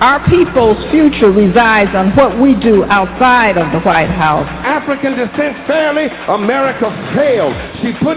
our people's future resides on what we do outside of the White House. African descent fairly, America failed. She put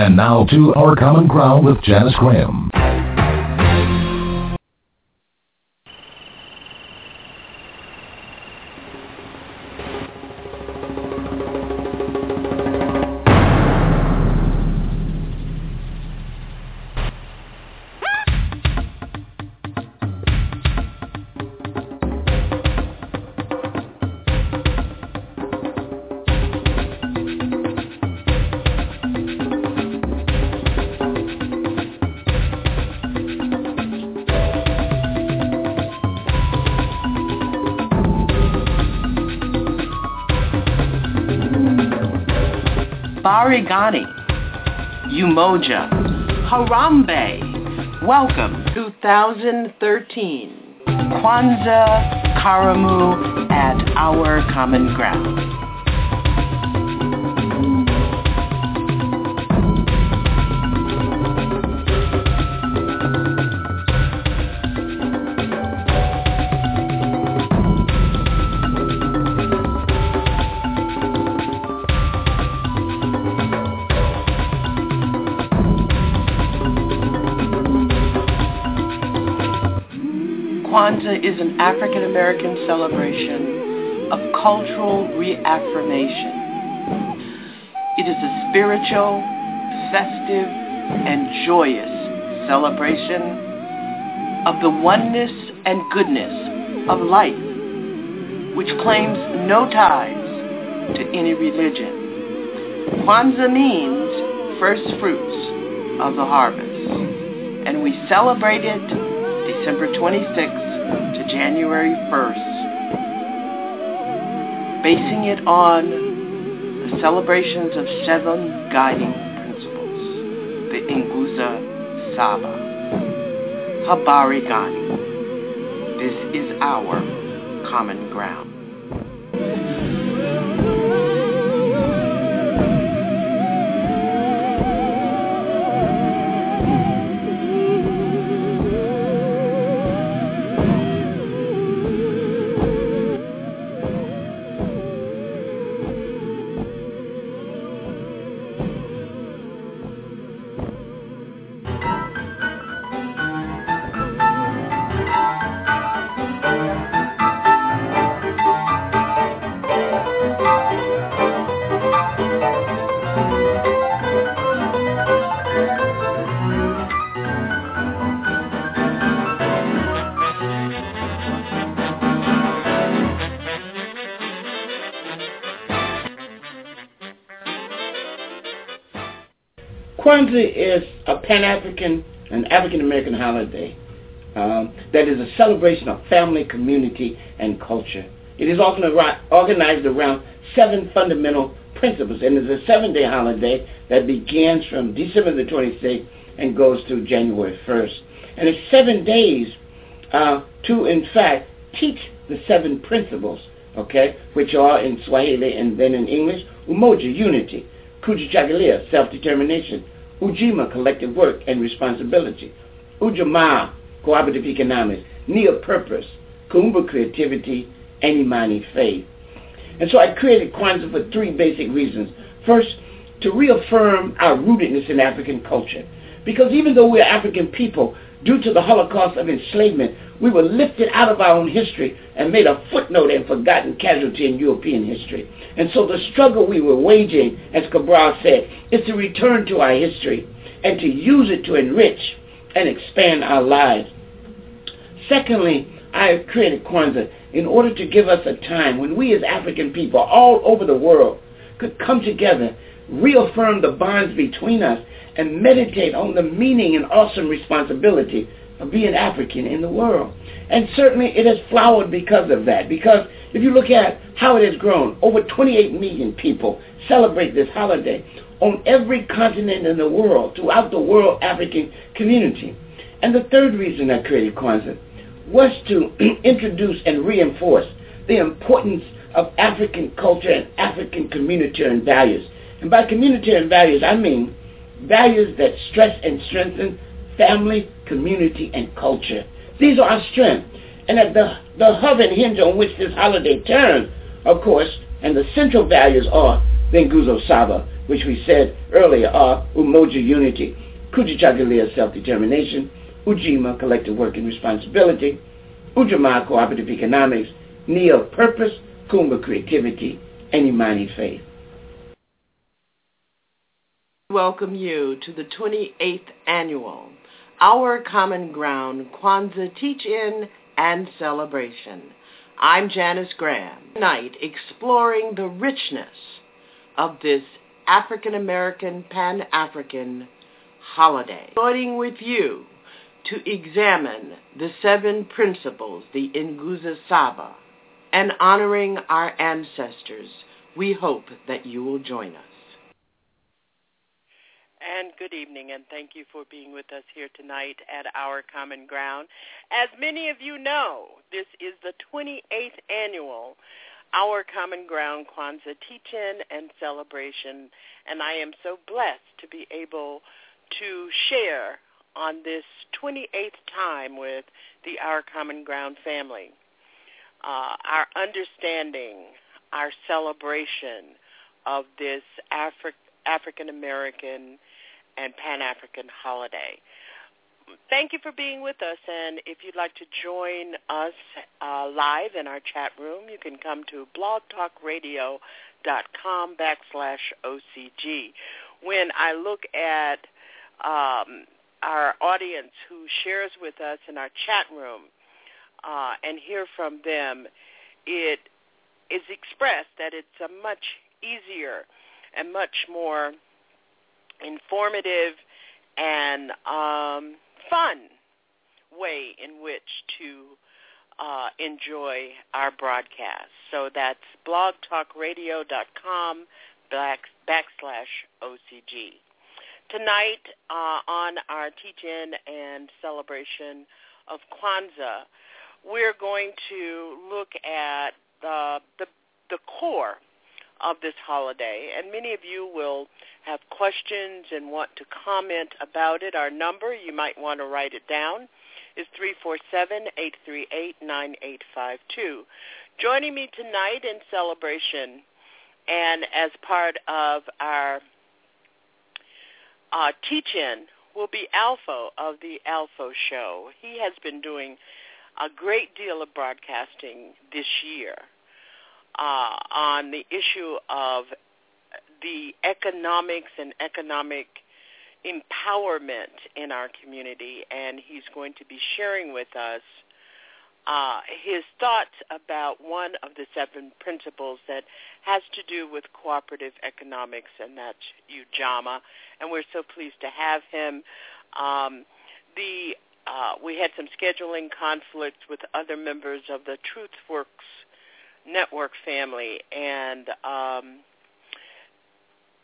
And now to Our Common Ground with Janice Graham. Barigani, Umoja, Harambe. Welcome 2013. Kwanzaa, Karamu at Our Common Ground. Kwanzaa is an African American celebration of cultural reaffirmation. It is a spiritual, festive, and joyous celebration of the oneness and goodness of life, which claims no ties to any religion. Kwanzaa means first fruits of the harvest, and we celebrate it December 26th to January 1st, basing it on the celebrations of seven guiding principles, the Nguzo Saba, Habari Gani. This is our common ground. Kwanzaa is a Pan-African, an African-American holiday um, that is a celebration of family, community, and culture. It is often organized around seven fundamental principles, and it's a seven-day holiday that begins from December the 26th and goes through January 1st. And it's seven days uh, to, in fact, teach the seven principles, okay, which are in Swahili and then in English, Umoja, unity, Kujichagulia, self-determination, Ujima, collective work and responsibility, Ujamaa, cooperative economics, Nia, purpose, Kuumba, creativity, and Imani, faith. And so I created Kwanzaa for three basic reasons. First, to reaffirm our rootedness in African culture. Because even though we're African people, due to the Holocaust of enslavement, we were lifted out of our own history and made a footnote and forgotten casualty in European history. And so the struggle we were waging, as Cabral said, is to return to our history and to use it to enrich and expand our lives. Secondly, I have created Kwanzaa in order to give us a time when we as African people all over the world could come together, reaffirm the bonds between us, and meditate on the meaning and awesome responsibility of being African in the world. And certainly it has flowered because of that. Because if you look at how it has grown, over 28 million people celebrate this holiday on every continent in the world, throughout the world African community. And the third reason I created Kwanzaa was to introduce and reinforce the importance of African culture and African community and values. And by community and values, I mean values that stress and strengthen family, community, and culture. These are our strengths. And at the, the hub and hinge on which this holiday turns, of course, and the central values are the Saba, which we said earlier are Umoja Unity, Kujichagulia Self-Determination, Ujima Collective Work and Responsibility, Ujamaa Cooperative Economics, Nia Purpose, Kuumba Creativity, and Imani Faith welcome you to the 28th annual Our Common Ground Kwanzaa Teach-In and Celebration. I'm Janice Graham. Tonight, exploring the richness of this African American Pan-African holiday. Joining with you to examine the seven principles, the Nguzo Saba, and honoring our ancestors. We hope that you will join us and good evening, and thank you for being with us here tonight at Our Common Ground. As many of you know, this is the 28th annual Our Common Ground Kwanzaa teach-in and celebration, and I am so blessed to be able to share on this 28th time with the Our Common Ground family. Uh, our understanding, our celebration of this Afri- African American and Pan-African holiday. Thank you for being with us, and if you'd like to join us uh, live in our chat room, you can come to blogtalkradio.com backslash OCG. When I look at um, our audience who shares with us in our chat room uh, and hear from them, it is expressed that it's a much easier and much more informative and um, fun way in which to uh, enjoy our broadcast. So that's blogtalkradio.com back, backslash OCG. Tonight uh, on our teach-in and celebration of Kwanzaa, we're going to look at the, the, the core of this holiday. And many of you will have questions and want to comment about it. Our number, you might want to write it down, is 347-838-9852. Joining me tonight in celebration and as part of our uh, teach-in will be Alpha of the Alpha Show. He has been doing a great deal of broadcasting this year uh, on the issue of the economics and economic empowerment in our community, and he's going to be sharing with us uh, his thoughts about one of the seven principles that has to do with cooperative economics, and that's Ujamaa. And we're so pleased to have him. Um, the uh, we had some scheduling conflicts with other members of the TruthWorks network family, and um,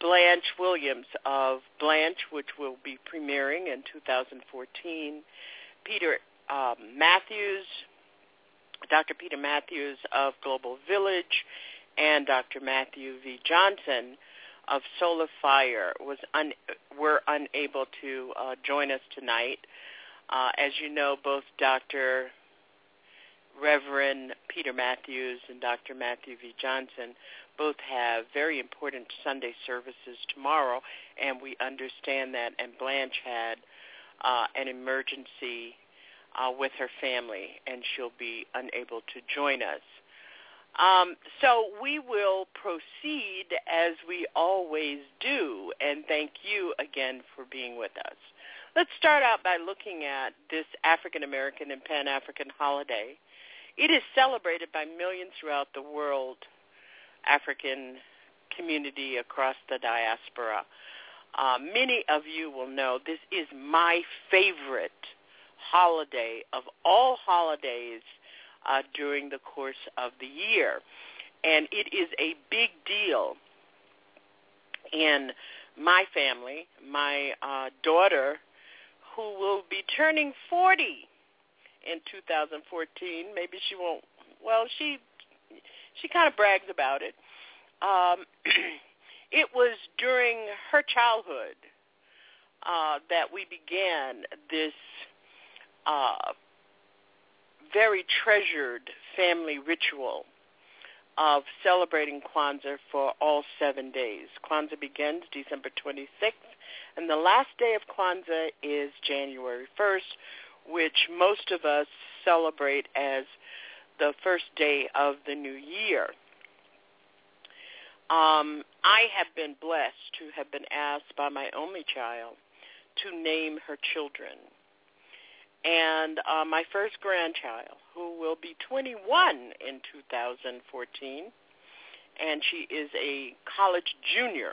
Blanche Williams of Blanche, which will be premiering in 2014. Peter um, Matthews, Dr. Peter Matthews of Global Village, and Dr. Matthew V. Johnson of Solar Fire was un- were unable to uh, join us tonight. Uh, as you know, both Dr. Reverend Peter Matthews and Dr. Matthew V. Johnson both have very important Sunday services tomorrow, and we understand that. And Blanche had uh, an emergency uh, with her family, and she'll be unable to join us. Um, so we will proceed as we always do, and thank you again for being with us. Let's start out by looking at this African American and Pan African holiday. It is celebrated by millions throughout the world, African community across the diaspora. Uh, many of you will know this is my favorite holiday of all holidays uh, during the course of the year. And it is a big deal in my family. My uh, daughter, who will be turning 40 in 2014, maybe she won't, well, she she kind of brags about it. Um, it was during her childhood uh, that we began this uh, very treasured family ritual of celebrating Kwanzaa for all seven days. Kwanzaa begins December 26th, and the last day of Kwanzaa is January 1st, which most of us celebrate as the first day of the new year. Um, I have been blessed to have been asked by my only child to name her children and uh, my first grandchild, who will be 21 in 2014, and she is a college junior,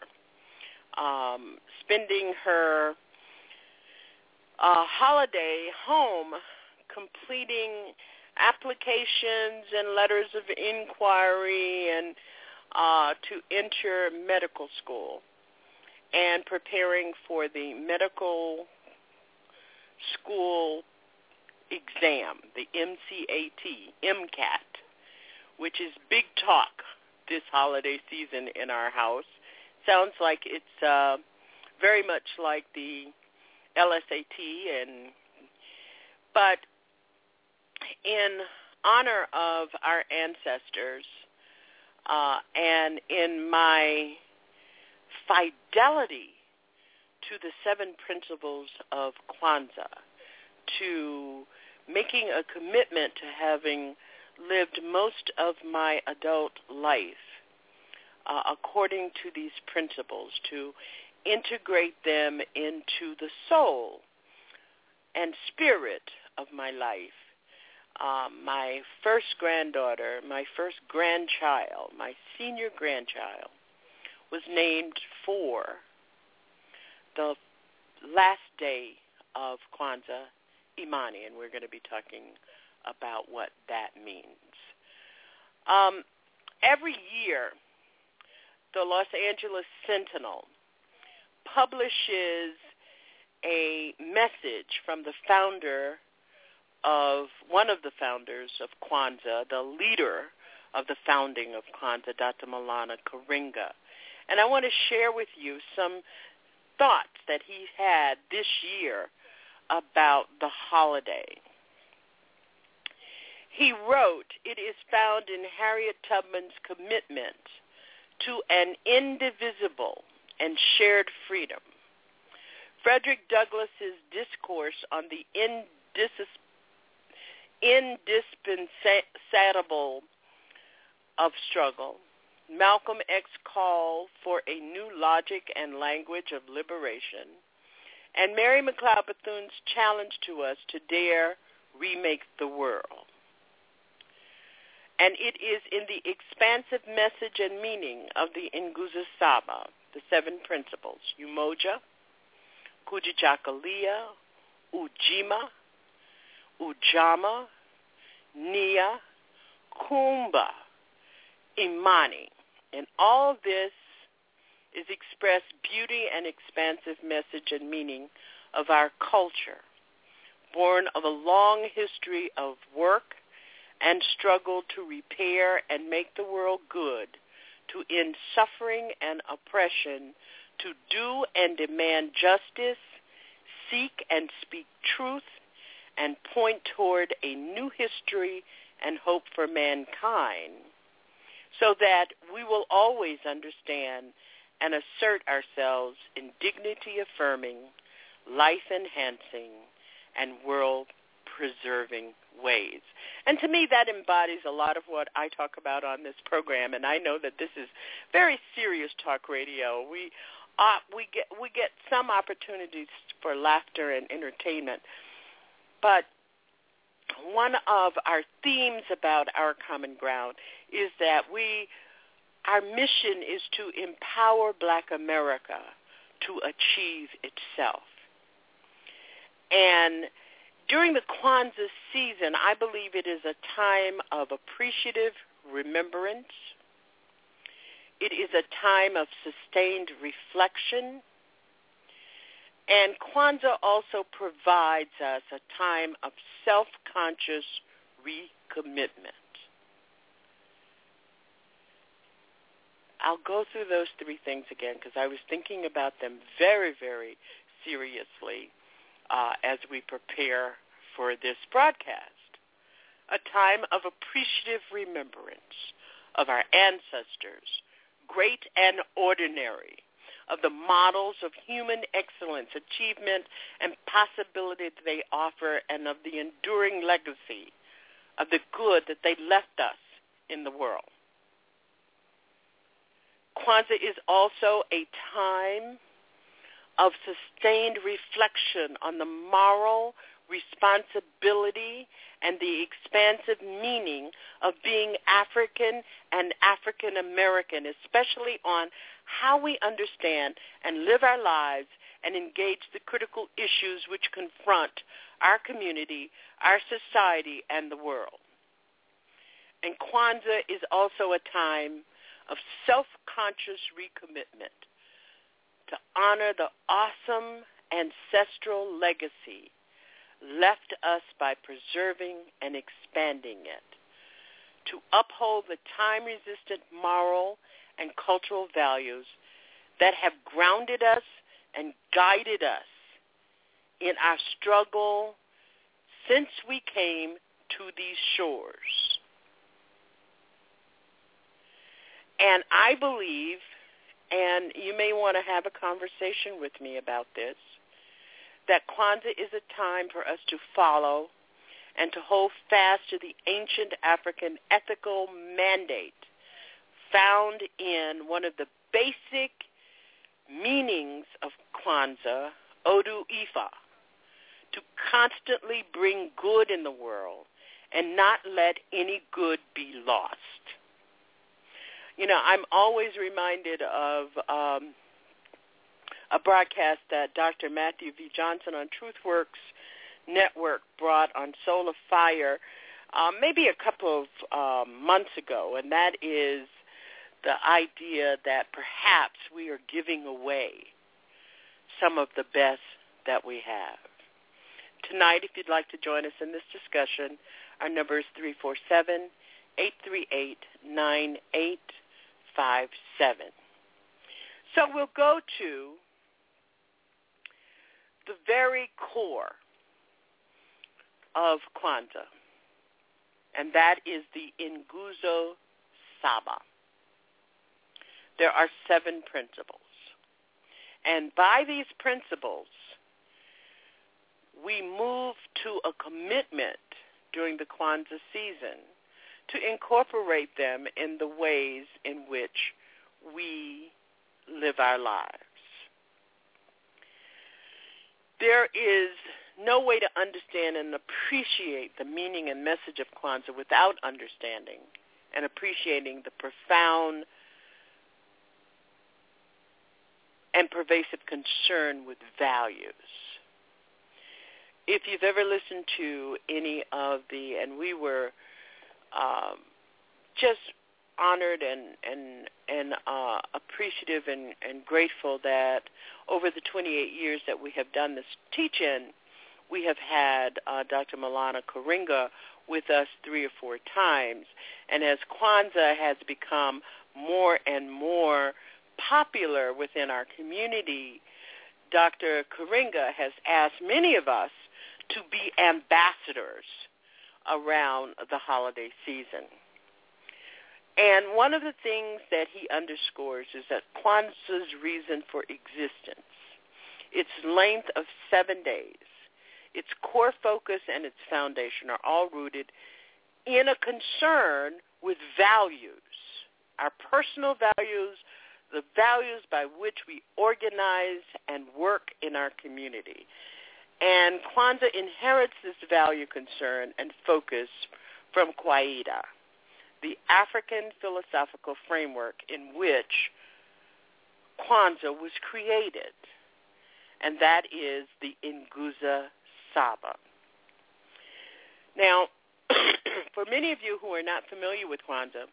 um, spending her uh, holiday home completing applications and letters of inquiry and uh, to enter medical school and preparing for the medical school exam, the MCAT, MCAT, which is big talk this holiday season in our house. Sounds like it's uh, very much like the LSAT, and but in honor of our ancestors uh, and in my fidelity to the seven principles of Kwanzaa, to making a commitment to having lived most of my adult life uh, according to these principles, to integrate them into the soul and spirit of my life. Um, my first granddaughter, my first grandchild, my senior grandchild, was named for the last day of Kwanzaa Imani, and we're going to be talking about what that means. Um, every year, the Los Angeles Sentinel publishes a message from the founder of one of the founders of Kwanzaa, the leader of the founding of Kwanzaa, Dr. Maulana Karenga. And I want to share with you some thoughts that he had this year about the holiday. He wrote, it is found in Harriet Tubman's commitment to an indivisible and shared freedom. Frederick Douglass's discourse on the indis- indispensable of struggle, Malcolm X call for a new logic and language of liberation, and Mary McLeod Bethune's challenge to us to dare remake the world. and it is in the expansive message and meaning of the Nguzo Saba, the seven principles, Umoja, Kujichagulia, Ujima, Ujamaa, Nia, Kuumba, Imani. And all this is expressed beauty and expansive message and meaning of our culture, born of a long history of work and struggle to repair and make the world good, to end suffering and oppression, to do and demand justice, seek and speak truth, and point toward a new history and hope for mankind so that we will always understand and assert ourselves in dignity affirming, life enhancing, and world preserving ways. And to me, that embodies a lot of what I talk about on this program. And I know that this is very serious talk radio. We uh, we get we get some opportunities for laughter and entertainment, but one of our themes about our common ground is that we our mission is to empower black America to achieve itself. And during the Kwanzaa season, I believe it is a time of appreciative remembrance. It is a time of sustained reflection and Kwanzaa also provides us a time of self-conscious recommitment. I'll go through those three things again because I was thinking about them very, very seriously uh, as we prepare for this broadcast. A time of appreciative remembrance of our ancestors, great and ordinary, of the models of human excellence, achievement, and possibility that they offer, and of the enduring legacy of the good that they left us in the world. Kwanzaa is also a time of sustained reflection on the moral responsibility and the expansive meaning of being African and African American, especially on how we understand and live our lives and engage the critical issues which confront our community, our society, and the world. And Kwanzaa is also a time of self-conscious recommitment to honor the awesome ancestral legacy left us by preserving and expanding it, to uphold the time-resistant moral and cultural values that have grounded us and guided us in our struggle since we came to these shores. And I believe, and you may want to have a conversation with me about this, that Kwanzaa is a time for us to follow and to hold fast to the ancient African ethical mandate found in one of the basic meanings of Kwanzaa, Odu Ifa, to constantly bring good in the world and not let any good be lost. You know, I'm always reminded of um, a broadcast that Dr. Matthew V. Johnson on TruthWorks Network brought on Soul of Fire um, maybe a couple of um, months ago, and that is the idea that perhaps we are giving away some of the best that we have. Tonight, if you'd like to join us in this discussion, our number is 347 838 9857. So we'll go to the very core of Kwanzaa, and that is the Nguzo Saba. There are seven principles. And by these principles, we move to a commitment during the Kwanzaa season to incorporate them in the ways in which we live our lives. There is no way to understand and appreciate the meaning and message of Kwanzaa without understanding and appreciating the profound and pervasive concern with values. If you've ever listened to any of the, and we were um, just honored and and and uh, appreciative and, and grateful that over the 28 years that we have done this teaching, we have had uh, Dr. Maulana Karenga with us three or four times. And as Kwanzaa has become more and more popular within our community, Dr. Karenga has asked many of us to be ambassadors around the holiday season. And one of the things that he underscores is that Kwanzaa's reason for existence, its length of seven days, its core focus and its foundation are all rooted in a concern with values, our personal values, the values by which we organize and work in our community. And Kwanzaa inherits this value concern and focus from Kawaida, the African philosophical framework in which Kwanzaa was created, and that is the Nguzo Saba. Now, for many of you who are not familiar with Kwanzaa,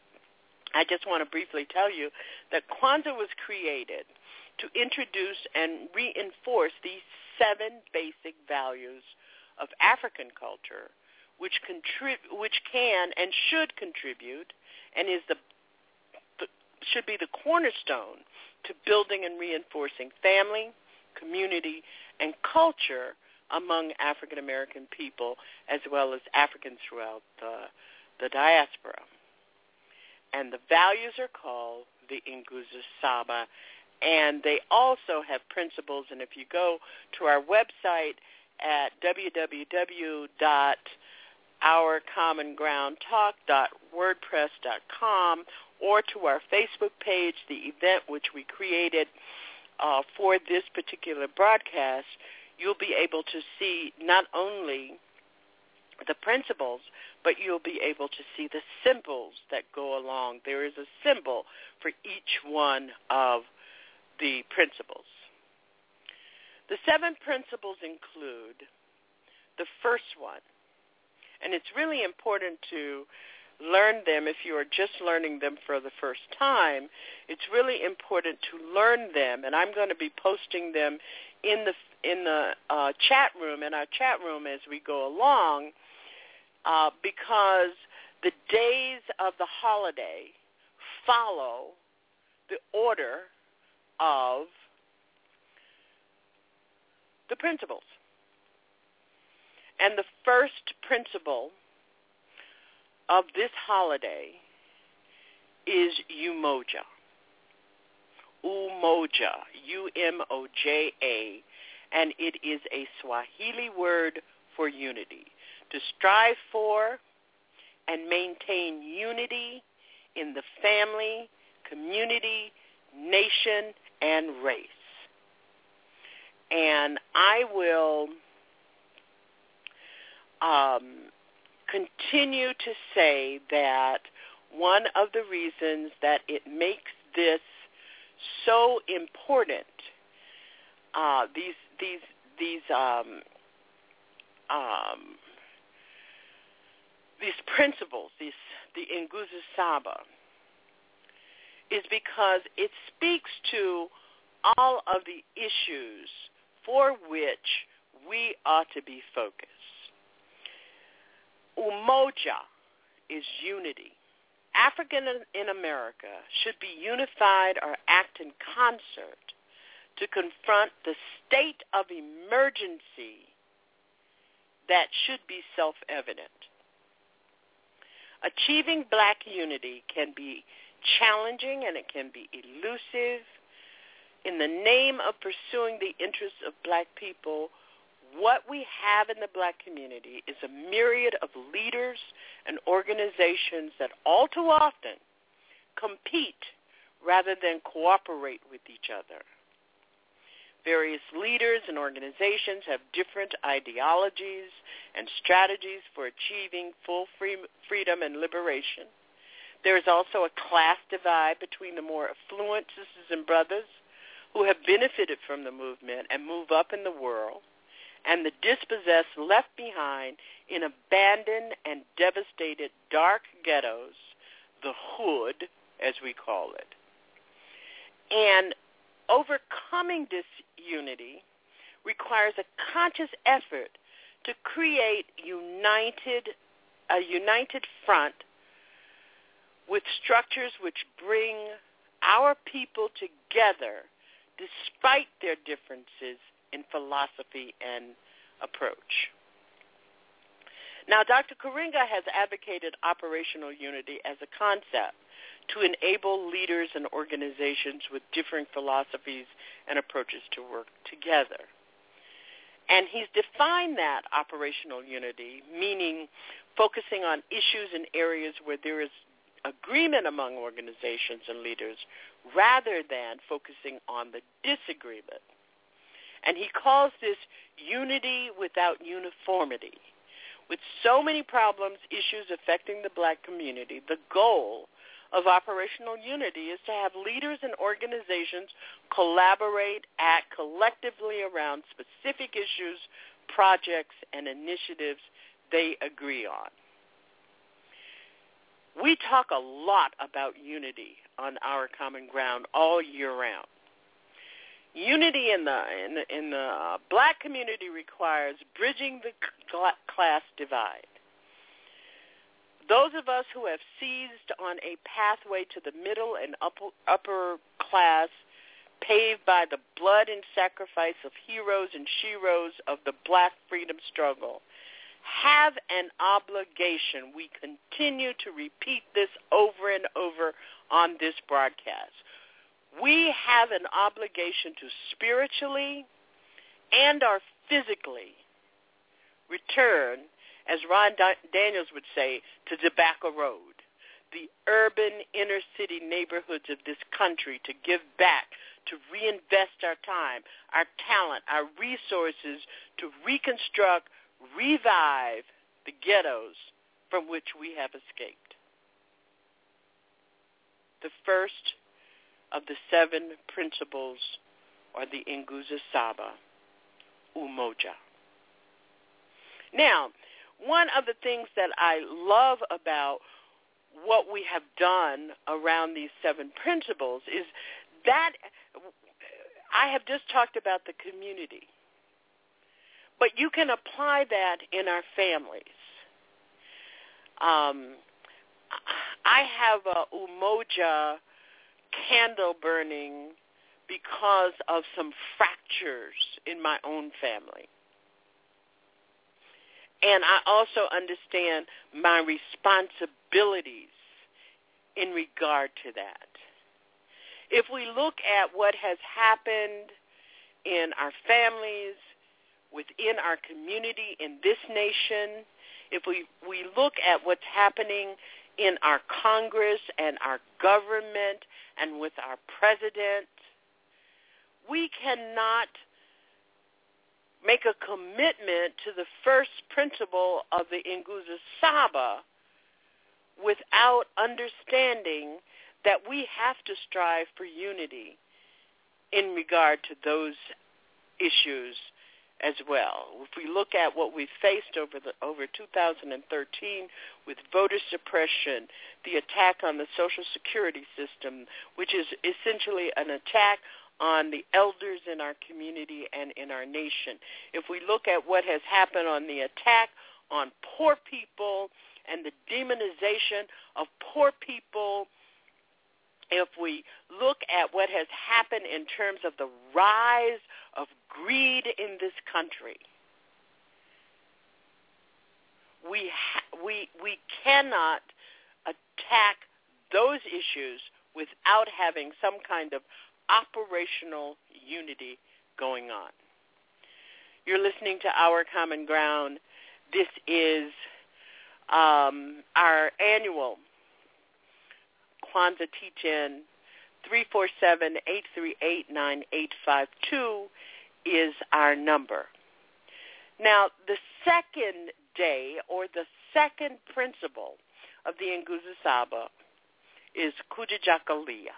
I just want to briefly tell you that Kwanzaa was created to introduce and reinforce these seven basic values of African culture, which contrib- which can and should contribute, and is the, should be the cornerstone to building and reinforcing family, community, and culture among African American people as well as Africans throughout the, the diaspora. And the values are called the Nguzo Saba, and they also have principles. And if you go to our website at www.ourcommongroundtalk.wordpress.com or to our Facebook page, the event which we created uh, for this particular broadcast, you'll be able to see not only the principles, but you'll be able to see the symbols that go along. There is a symbol for each one of the principles. The seven principles include the first one, and it's really important to learn them if you are just learning them for the first time. It's really important to learn them, and I'm going to be posting them in the in the uh, chat room in our chat room as we go along, uh, because the days of the holiday follow the order of the principles. And the first principle of this holiday is Umoja. Umoja, U-M-O-J-A, and it is a Swahili word for unity, to strive for and maintain unity in the family, community, nation, and race. And I will um, continue to say that one of the reasons that it makes this so important, uh, these these these um, um, these principles, these the Nguzo Saba, is because it speaks to all of the issues for which we ought to be focused. Umoja is unity. African in America should be unified or act in concert to confront the state of emergency that should be self-evident. Achieving black unity can be challenging and it can be elusive. In the name of pursuing the interests of black people, what we have in the black community is a myriad of leaders and organizations that all too often compete rather than cooperate with each other. Various leaders and organizations have different ideologies and strategies for achieving full free, freedom and liberation. There is also a class divide between the more affluent sisters and brothers who have benefited from the movement and move up in the world, and the dispossessed left behind in abandoned and devastated dark ghettos, the hood, as we call it. And overcoming this unity requires a conscious effort to create united a united front with structures which bring our people together despite their differences in philosophy and approach. Now, Dr. Karenga has advocated operational unity as a concept to enable leaders and organizations with differing philosophies and approaches to work together. And he's defined that operational unity, meaning focusing on issues and areas where there is agreement among organizations and leaders rather than focusing on the disagreement. And he calls this unity without uniformity. With so many problems, issues affecting the black community, the goal of operational unity is to have leaders and organizations collaborate, act collectively around specific issues, projects, and initiatives they agree on. We talk a lot about unity on our common ground all year round. Unity in the in in the uh, black community requires bridging the class divide. Those of us who have seized on a pathway to the middle and upper, upper class paved by the blood and sacrifice of heroes and sheroes of the black freedom struggle have an obligation. We continue to repeat this over and over on this broadcast. We have an obligation to spiritually and our physically return, as Ron Daniels would say, to Tobacco Road, the urban inner city neighborhoods of this country to give back, to reinvest our time, our talent, our resources to reconstruct revive the ghettos from which we have escaped. The first of the seven principles are the Nguzo Saba, Umoja. Now, one of the things that I love about what we have done around these seven principles is that I have just talked about the community but you can apply that in our families. Um, I have a Umoja candle burning because of some fractures in my own family. And I also understand my responsibilities in regard to that. If we look at what has happened in our families, within our community in this nation, if we, we look at what's happening in our Congress and our government and with our president, we cannot make a commitment to the first principle of the Nguzo Saba without understanding that we have to strive for unity in regard to those issues as well. If we look at what we faced over the over 2013 with voter suppression, the attack on the social security system, which is essentially an attack on the elders in our community and in our nation. If we look at what has happened on the attack on poor people and the demonization of poor people, if we look at what has happened in terms of the rise of greed in this country, we ha- we we cannot attack those issues without having some kind of operational unity going on. You're listening to Our Common Ground. This is um, our annual Kwanzaa Teach-In 347-838-9852 is our number. Now, the second day or the second principle of the Nguzo Saba is Kujichagulia.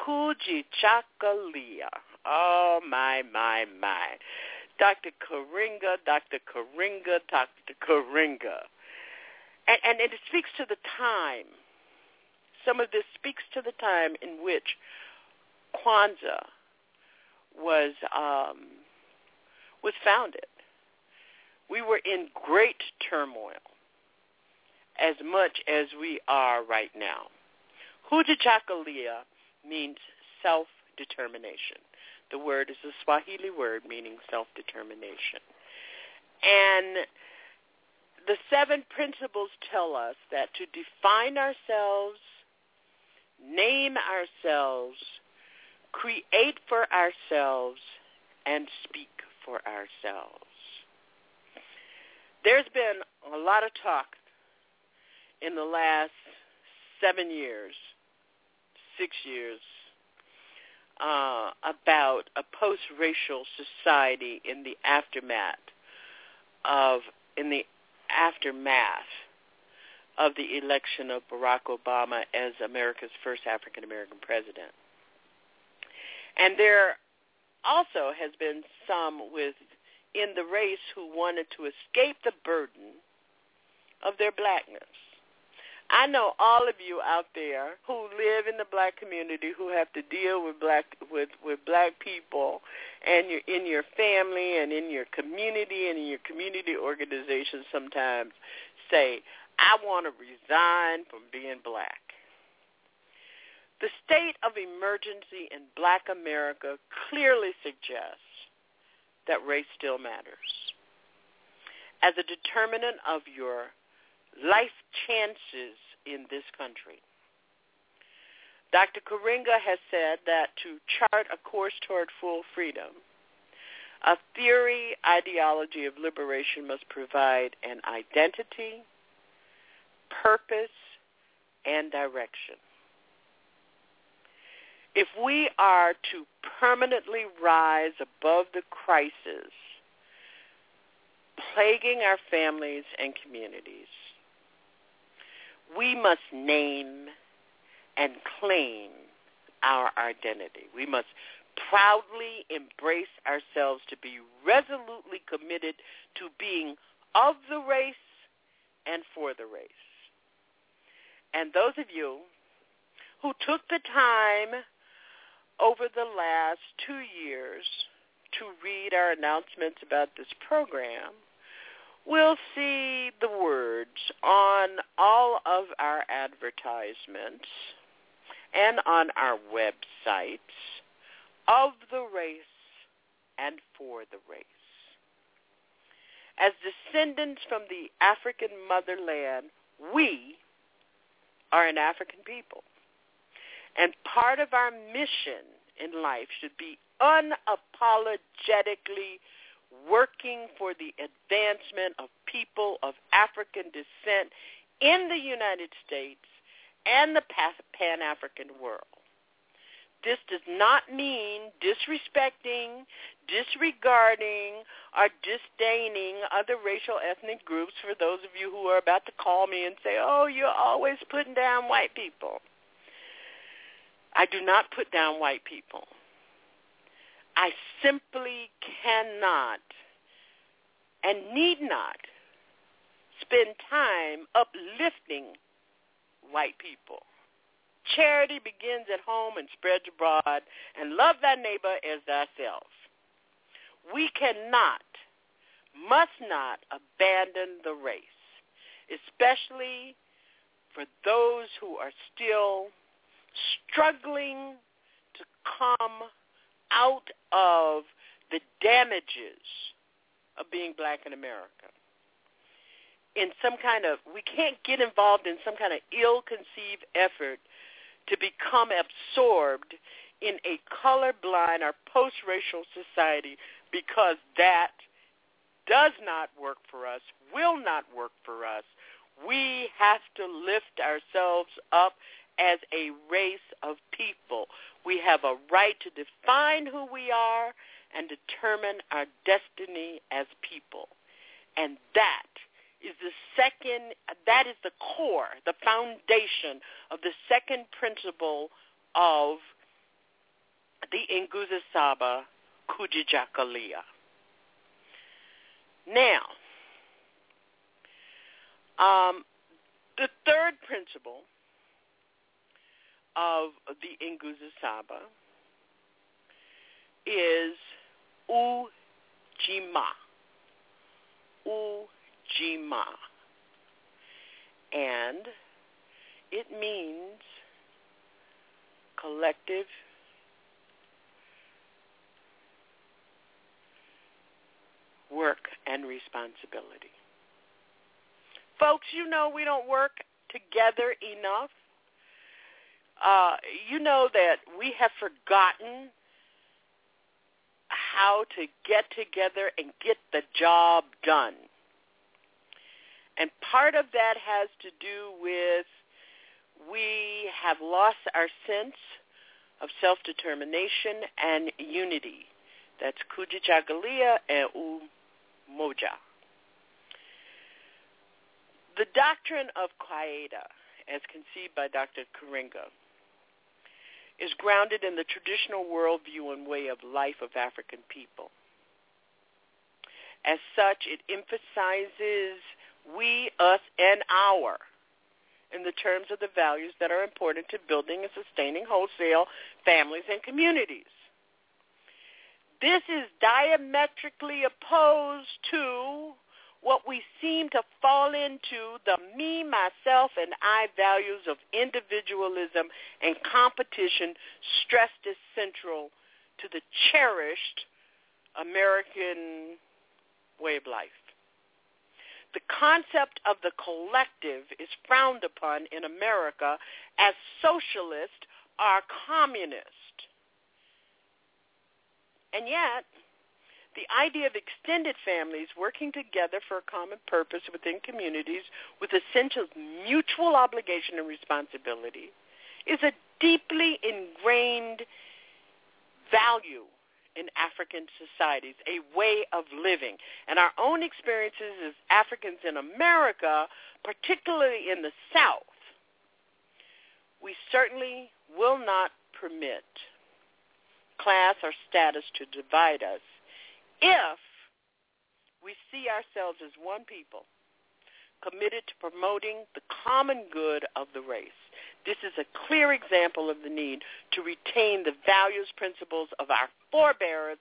Kujichagulia. Oh, my, my, my. Dr. Karenga, Dr. Karenga, Dr. Karenga. And, and it speaks to the time. Some of this speaks to the time in which Kwanzaa was um, was founded. We were in great turmoil, as much as we are right now. Kujichagulia means self-determination. The word is a Swahili word meaning self-determination. And the seven principles tell us that to define ourselves, name ourselves, create for ourselves, and speak for ourselves. There's been a lot of talk in the last seven years, six years, uh, about a post-racial society in the aftermath of in the aftermath of the election of Barack Obama as America's first African American president. And there also has been some with in the race who wanted to escape the burden of their blackness. I know all of you out there who live in the black community who have to deal with black with with black people and you're in your family and in your community and in your community organizations sometimes say, I want to resign from being black. The state of emergency in black America clearly suggests that race still matters. As a determinant of your life chances in this country. Dr. Karenga has said that to chart a course toward full freedom, a theory ideology of liberation must provide an identity, purpose, and direction. If we are to permanently rise above the crisis plaguing our families and communities, we must name and claim our identity. We must proudly embrace ourselves to be resolutely committed to being of the race and for the race. And those of you who took the time over the last two years to read our announcements about this program will see the words on all of our advertisements and on our websites of the race and for the race. As descendants from the African motherland, we are an African people. And part of our mission in life should be unapologetically working for the advancement of people of African descent in the United States and the Pan-African world. This does not mean disrespecting, disregarding, or disdaining other racial ethnic groups for those of you who are about to call me and say, oh, you're always putting down white people. I do not put down white people. I simply cannot and need not spend time uplifting white people. Charity begins at home and spreads abroad, and love thy neighbor as thyself. We cannot, must not abandon the race, especially for those who are still struggling to come out of the damages of being black in America. In some kind of, we can't get involved in some kind of ill-conceived effort to become absorbed in a colorblind or post-racial society because that does not work for us, will not work for us. We have to lift ourselves up as a race of people. We have a right to define who we are and determine our destiny as people. And that is the second, that is the core, the foundation of the second principle of the Nguzo Saba Kujichagulia. Now, um, the third principle of the Nguzo Saba is Ujima. Ujima. And it means collective work and responsibility. Folks, you know we don't work together enough. Uh, you know that we have forgotten how to get together and get the job done. And part of that has to do with we have lost our sense of self-determination and unity. That's Kujichagulia and Umoja. The doctrine of Kawaida, as conceived by Dr. Karenga, is grounded in the traditional worldview and way of life of African people. As such, it emphasizes we, us, and our in the terms of the values that are important to building and sustaining wholesale families and communities. This is diametrically opposed to what we seem to fall into, the me, myself, and I values of individualism and competition stressed as central to the cherished American way of life. The concept of the collective is frowned upon in America as socialist or communist. And yet, the idea of extended families working together for a common purpose within communities with a sense of mutual obligation and responsibility is a deeply ingrained value in African societies, a way of living. And our own experiences as Africans in America, particularly in the South, we certainly will not permit class or status to divide us if we see ourselves as one people committed to promoting the common good of the race. This is a clear example of the need to retain the values, principles of our forebears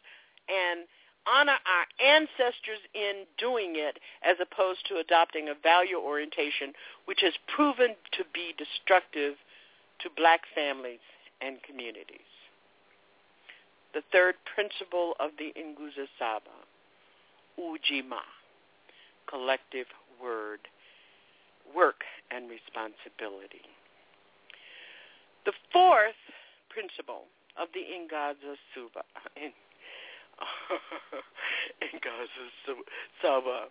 and honor our ancestors in doing it as opposed to adopting a value orientation which has proven to be destructive to black families and communities the third principle of the Nguzo Saba, Ujima, collective word, work and responsibility. The fourth principle of the Nguza Suba, Nguzo Saba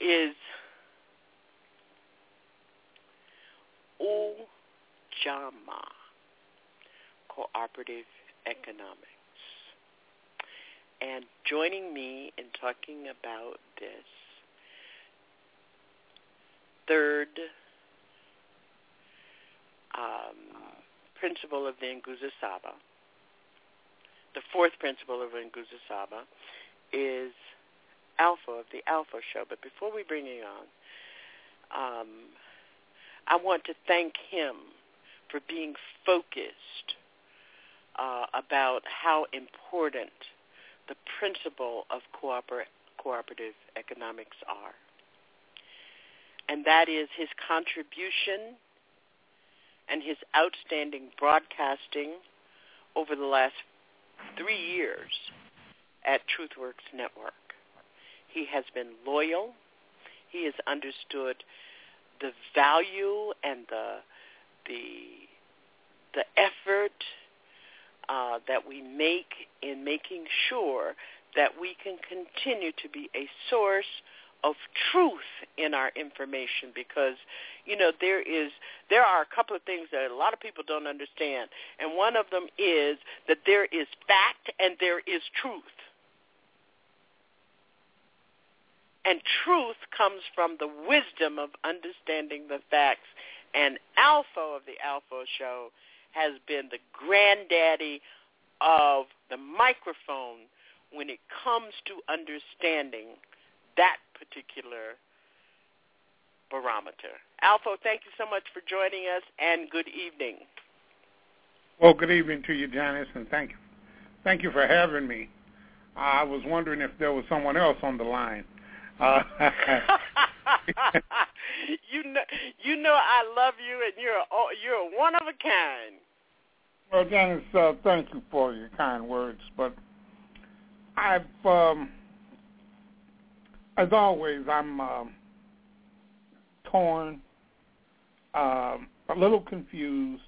is Ujamaa, cooperative economics. And joining me in talking about this third um, principle of the Nguzo Saba, the fourth principle of Nguzo Saba, is Alpha of the Alpha Show. But before we bring him on, um, I want to thank him for being focused uh, about how important the principle of cooper- cooperative economics are. And that is his contribution and his outstanding broadcasting over the last three years at TruthWorks Network. He has been loyal. He has understood the value and the the the effort uh, that we make in making sure that we can continue to be a source of truth in our information because you know there is there are a couple of things that a lot of people don't understand and one of them is that there is fact and there is truth And truth comes from the wisdom of understanding the facts. And Alpha of the Alpha Show has been the granddaddy of the microphone when it comes to understanding that particular barometer. Alpha, thank you so much for joining us, and good evening. Well, good evening to you, Janice, and thank you, thank you for having me. I was wondering if there was someone else on the line. Uh, you know, you know, I love you, and you're a, you're one of a kind. Well, Janice, uh, thank you for your kind words, but I've, um, as always, I'm uh, torn, uh, a little confused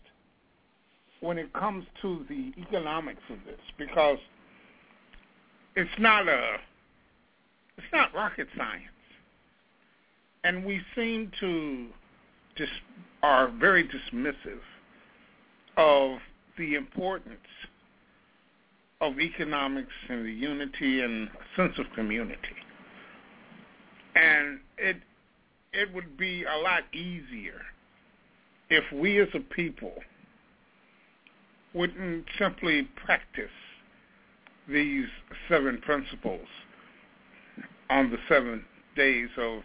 when it comes to the economics of this because it's not a it's not rocket science. And we seem to just are very dismissive of the importance of economics and the unity and sense of community. And it it would be a lot easier if we as a people wouldn't simply practice these seven principles on the seven days of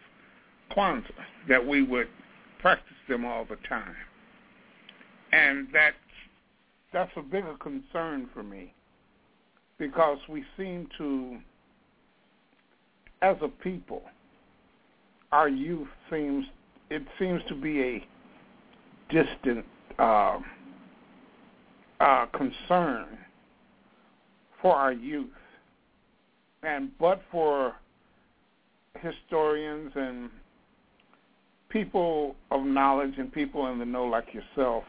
Kwanzaa, that we would practice them all the time. And that's, that's a bigger concern for me because we seem to, as a people, our youth seems, it seems to be a distant uh, uh, concern for our youth. And but for historians and people of knowledge and people in the know like yourself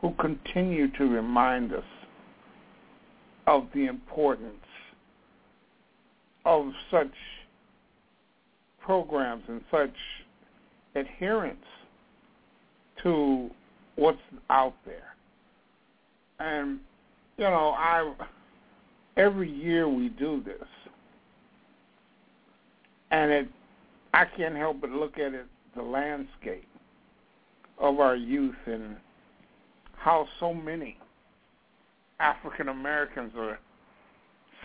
who continue to remind us of the importance of such programs and such adherence to what's out there. And you know, I every year we do this, and it I can't help but look at it the landscape of our youth and how so many African Americans are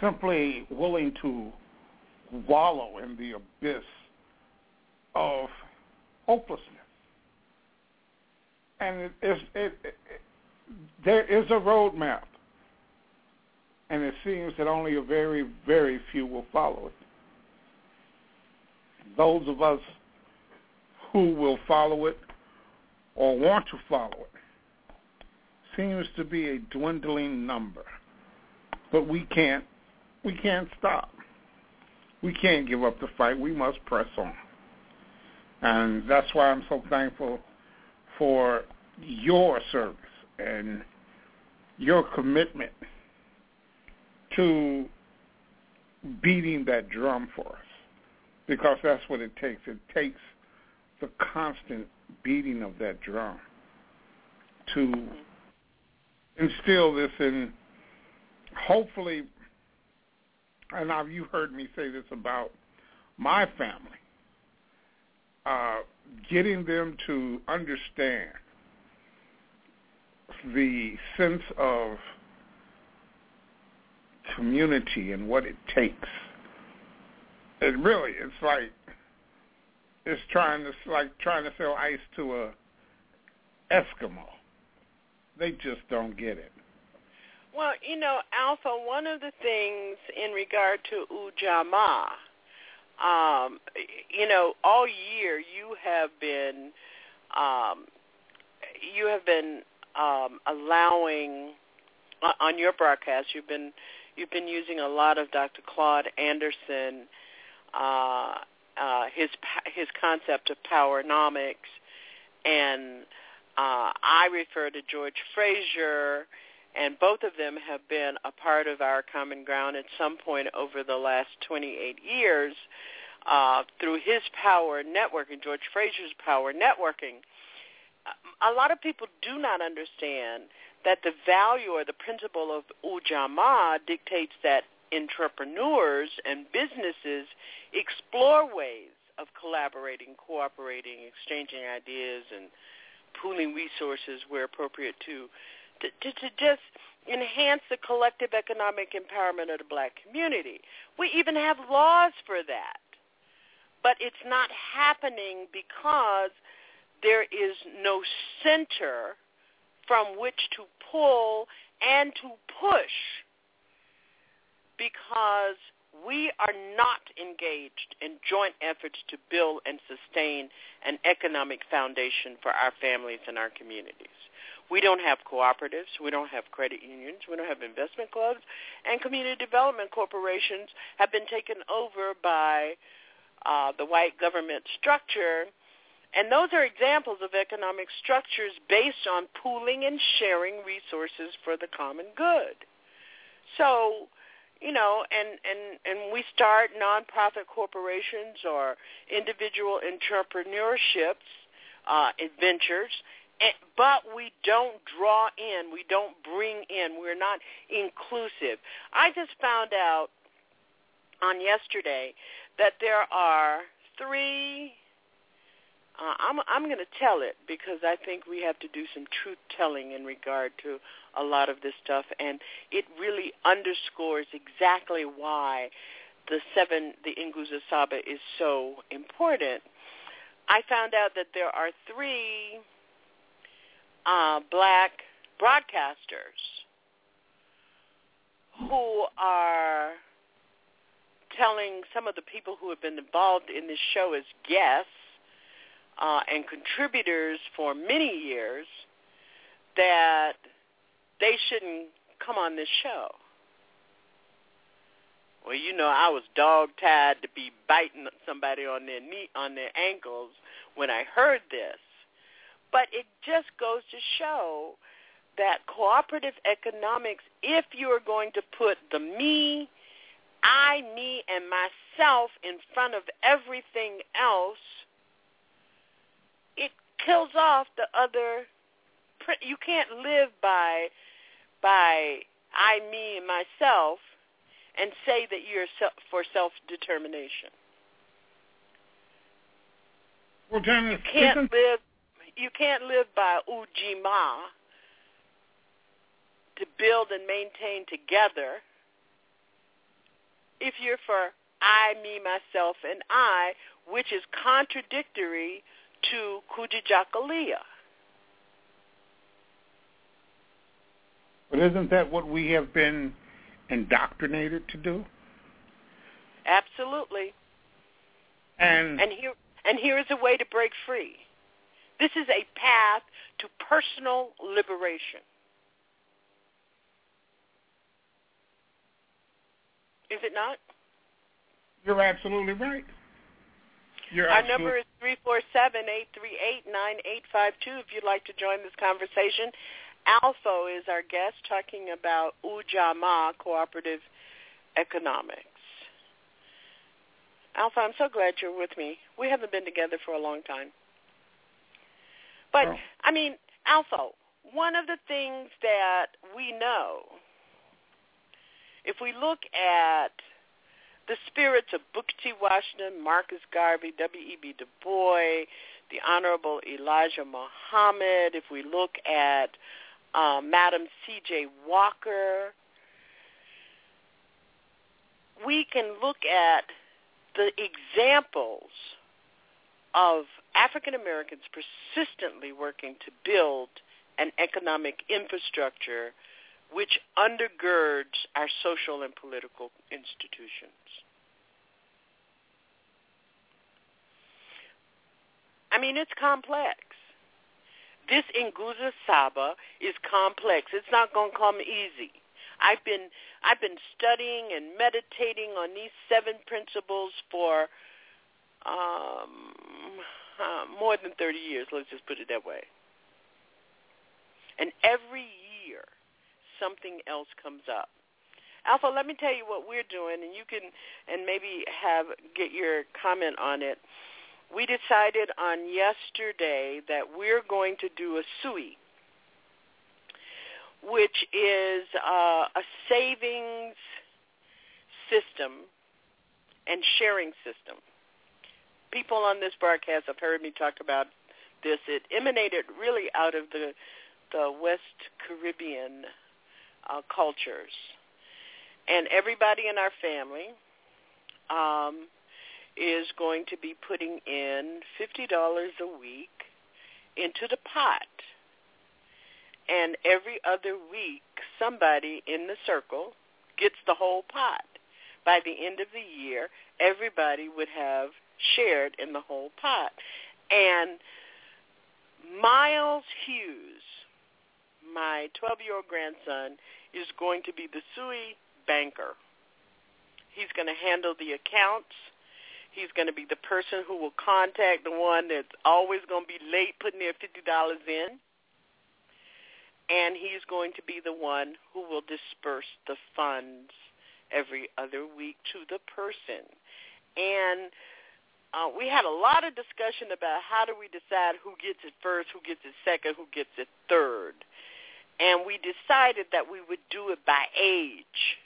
simply willing to wallow in the abyss of hopelessness. And it, it, it, it there is a roadmap, and it seems that only a very, very few will follow it. Those of us who will follow it or want to follow it seems to be a dwindling number. But we can't we can't stop. We can't give up the fight. We must press on. And that's why I'm so thankful for your service and your commitment to beating that drum for us because that's what it takes. It takes the constant beating of that drum to instill this in hopefully and now you heard me say this about my family uh, getting them to understand the sense of community and what it takes. It really, it's like it's trying to like trying to sell ice to a Eskimo. They just don't get it. Well, you know, Alpha, one of the things in regard to Ujamaa, um, you know, all year you have been um, you have been um, allowing uh, on your broadcast. You've been you've been using a lot of Dr. Claude Anderson, uh, uh, his his concept of powernomics, and uh, I refer to George Fraser, and both of them have been a part of our common ground at some point over the last 28 years uh, through his power networking, George Fraser's power networking. A lot of people do not understand that the value or the principle of ujamaa dictates that entrepreneurs and businesses explore ways of collaborating, cooperating, exchanging ideas, and pooling resources where appropriate to, to, to, to just enhance the collective economic empowerment of the black community. We even have laws for that. But it's not happening because there is no center from which to pull and to push because we are not engaged in joint efforts to build and sustain an economic foundation for our families and our communities. We don't have cooperatives. We don't have credit unions. We don't have investment clubs. And community development corporations have been taken over by uh, the white government structure. And those are examples of economic structures based on pooling and sharing resources for the common good. So, you know, and, and, and we start nonprofit corporations or individual entrepreneurships, uh, adventures, but we don't draw in, we don't bring in, we're not inclusive. I just found out on yesterday that there are three uh, I'm I'm going to tell it because I think we have to do some truth telling in regard to a lot of this stuff, and it really underscores exactly why the seven the Nguzo Saba is so important. I found out that there are three uh, black broadcasters who are telling some of the people who have been involved in this show as guests uh, and contributors for many years that they shouldn't come on this show. Well, you know, I was dog tired to be biting somebody on their knee on their ankles when I heard this. But it just goes to show that cooperative economics, if you are going to put the me, I, me, and myself in front of everything else, it kills off the other. You can't live by by I, me, and myself, and say that you're for self determination. Well, Janice, you can't live you can't live by ujima to build and maintain together if you're for I, me, myself, and I, which is contradictory to Kujichagulia. But isn't that what we have been indoctrinated to do? Absolutely. And and here and here is a way to break free. This is a path to personal liberation. Is it not? You're absolutely right. You're Our absolutely number is three four seven eight three eight nine eight five two. If you'd like to join this conversation, Alpha is our guest talking about Ujamaa cooperative economics. Alpha, I'm so glad you're with me. We haven't been together for a long time. But, Oh. I mean, Alpha, one of the things that we know, if we look at the spirits of Booker T. Washington, Marcus Garvey, W.E.B. Du Bois, the Honorable Elijah Muhammad, if we look at uh, Madam C.J. Walker, we can look at the examples of African Americans persistently working to build an economic infrastructure which undergirds our social and political institutions. I mean, it's complex. This Nguzo Saba is complex. It's not going to come easy. I've been I've been studying and meditating on these seven principles for um, uh, more than 30 years. Let's just put it that way. And every year, something else comes up. Alpha, let me tell you what we're doing, and you can and maybe have get your comment on it. We decided on yesterday that we're going to do a SUI, which is uh, a savings system and sharing system. People on this broadcast have heard me talk about this. It emanated really out of the the West Caribbean uh, cultures, and everybody in our family um, is going to be putting in fifty dollars a week into the pot. And every other week, somebody in the circle gets the whole pot. By the end of the year, everybody would have shared in the whole pot. And Miles Hughes, my 12-year-old grandson, is going to be the SUI banker. He's going to handle the accounts. He's going to be the person who will contact the one that's always going to be late putting their $50 in. And he's going to be the one who will disperse the funds every other week to the person. And uh, we had a lot of discussion about how do we decide who gets it first, who gets it second, who gets it third. And we decided that we would do it by age.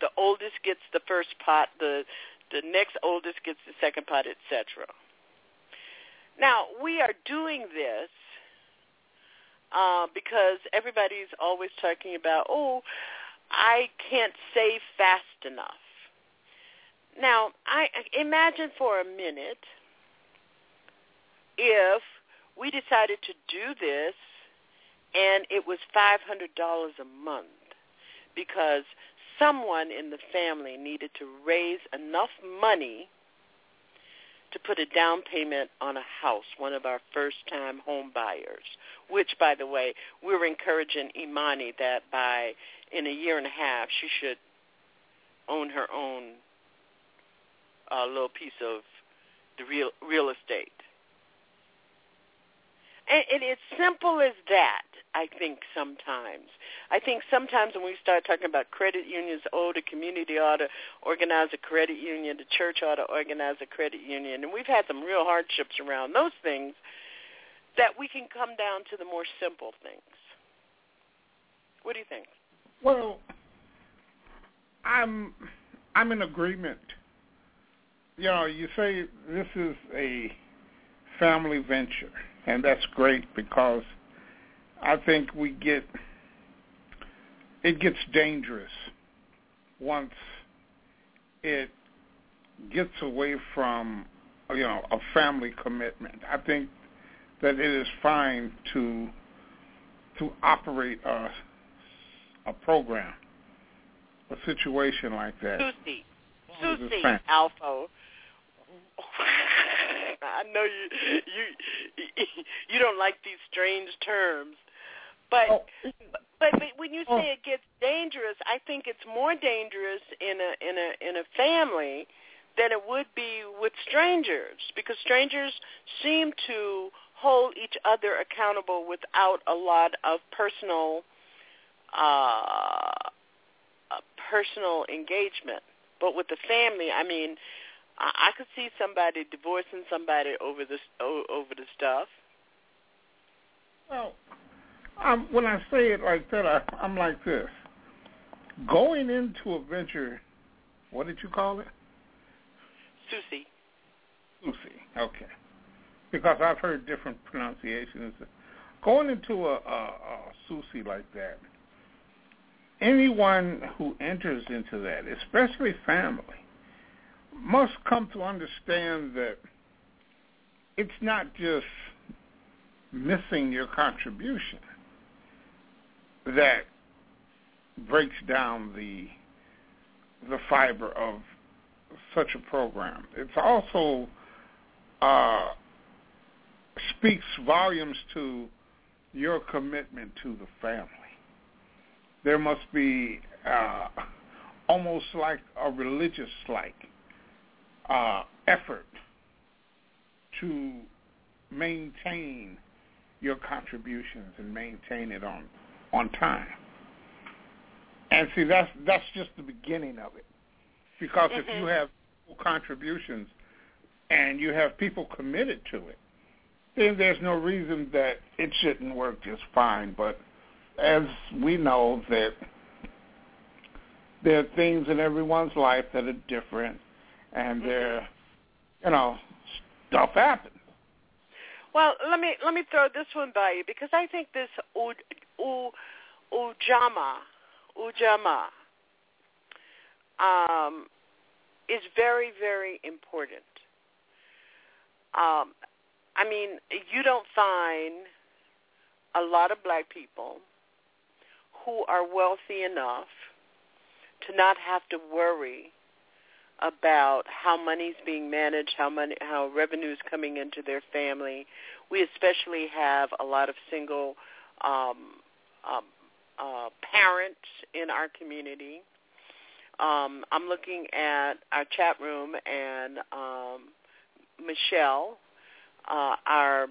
The oldest gets the first pot, the the next oldest gets the second pot, etc. Now, we are doing this uh, because everybody's always talking about, oh, I can't save fast enough. Now, I imagine for a minute if we decided to do this and it was $500 a month because someone in the family needed to raise enough money to put a down payment on a house, one of our first-time home buyers, which, by the way, we're encouraging Imani that by in a year and a half she should own her own uh, little piece of the real real estate. And, it's simple as that. I think sometimes. I think sometimes when we start talking about credit unions, oh, the community ought to organize a credit union, the church ought to organize a credit union, and we've had some real hardships around those things, that we can come down to the more simple things. What do you think? Well, I'm I'm in agreement. You know, you say this is a family venture, and that's great because – I think we get it gets dangerous once it gets away from you know a family commitment. I think that it is fine to to operate a a program, a situation like that. Susie, Susie Alpha. I know you you you don't like these strange terms, but, oh. but but when you say oh. it gets dangerous, I think it's more dangerous in a in a in a family than it would be with strangers because strangers seem to hold each other accountable without a lot of personal uh personal engagement. But with the family, I mean, I, I could see somebody divorcing somebody over the over the stuff. Well, um, when I say it like that, I, I'm like this. Going into a venture, what did you call it? Susie. Susie, okay. Because I've heard different pronunciations. Going into a, a, a Susie like that, anyone who enters into that, especially family, must come to understand that it's not just missing your contribution that breaks down the the fiber of such a program. It also uh, speaks volumes to your commitment to the family. There must be uh, almost like a religious like uh, effort to maintain your contributions and maintain it on on time. And see, that's that's just the beginning of it. Because mm-hmm. if you mm-hmm. have contributions and you have people committed to it, then there's no reason that it shouldn't work just fine. But as we know that there are things in everyone's life that are different, and Mm-hmm. there, you know, stuff happens. Well, let me let me throw this one by you because I think this u, u, ujamaa, ujamaa, um, is very very important. Um, I mean, you don't find a lot of black people who are wealthy enough to not have to worry about how money's being managed, how money, how revenue is coming into their family. We especially have a lot of single um, um, uh, parents in our community. Um, I'm looking at our chat room, and um, Michelle, uh, our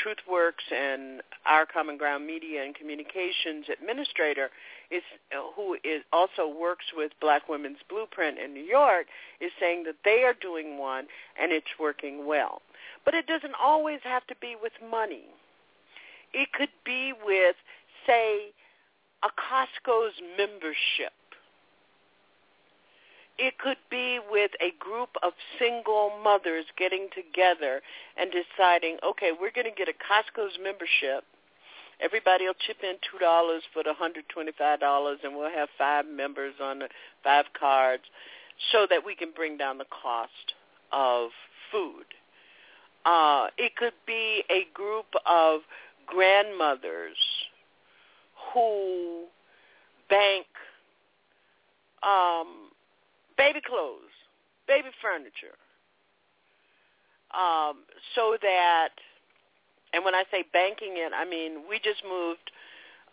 TruthWorks and our Common Ground Media and Communications Administrator, is who is also works with Black Women's Blueprint in New York, is saying that they are doing one and it's working well. But it doesn't always have to be with money. It could be with, say, a Costco's membership. It could be with a group of single mothers getting together and deciding, okay, we're going to get a Costco's membership. Everybody will chip in two dollars for the hundred twenty-five dollars, and we'll have five members on the five cards, so that we can bring down the cost of food. Uh, it could be a group of grandmothers who bank um, baby clothes, baby furniture, um, so that, and when I say banking it, I mean we just moved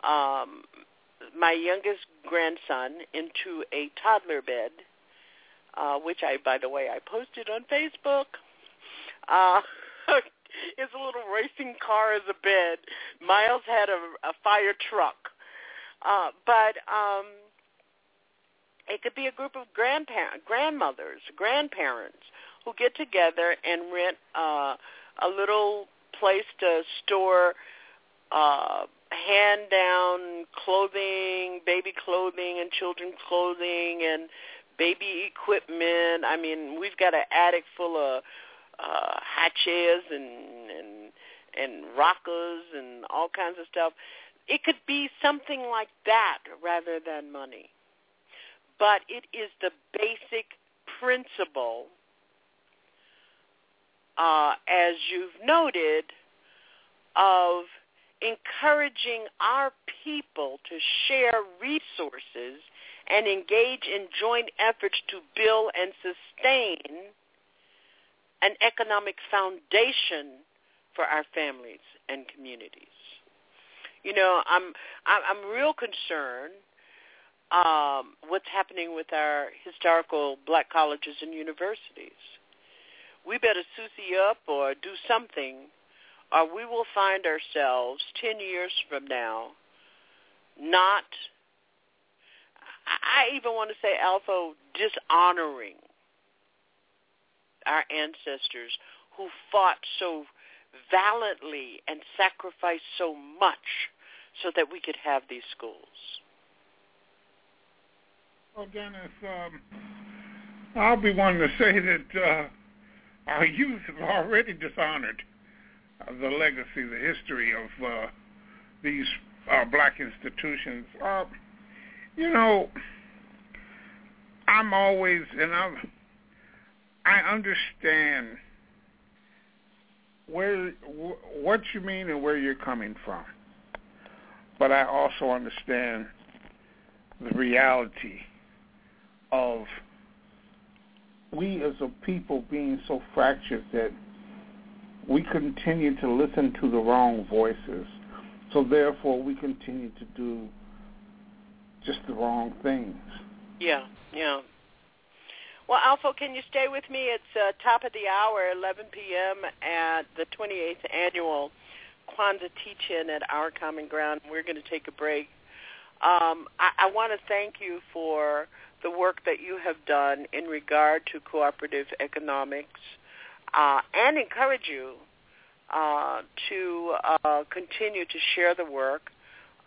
um, my youngest grandson into a toddler bed, uh, which I, by the way, I posted on Facebook. Uh, it's a little racing car as a bed. Miles had a, a fire truck. Uh, but um, it could be a group of grandparents, grandmothers, grandparents who get together and rent uh, a little place to store uh, hand-down clothing, baby clothing, and children's clothing, and baby equipment. I mean, we've got an attic full of uh, high chairs and and and rockers and all kinds of stuff. It could be something like that rather than money. But it is the basic principle, uh, as you've noted, of encouraging our people to share resources and engage in joint efforts to build and sustain an economic foundation for our families and communities. You know, I'm I'm real concerned um, what's happening with our historical black colleges and universities. We better susie up or do something, or we will find ourselves ten years from now not. I even want to say, Alpha, dishonoring our ancestors who fought so valiantly and sacrificed so much so that we could have these schools. Well, Janice, um, I'll be one to say that uh, our youth have already dishonored the legacy, the history of uh, these uh, black institutions. Uh, you know, I'm always, and I'm, I understand where wh- what you mean and where you're coming from, but I also understand the reality of we as a people being so fractured that we continue to listen to the wrong voices. So therefore we continue to do just the wrong things. Yeah, yeah. Well, Alpha, can you stay with me? It's uh, top of the hour, 11 p.m. at the 28th annual Kwanzaa teach-in at Our Common Ground. We're going to take a break. Um, I, I want to thank you for the work that you have done in regard to cooperative economics uh, and encourage you uh, to uh, continue to share the work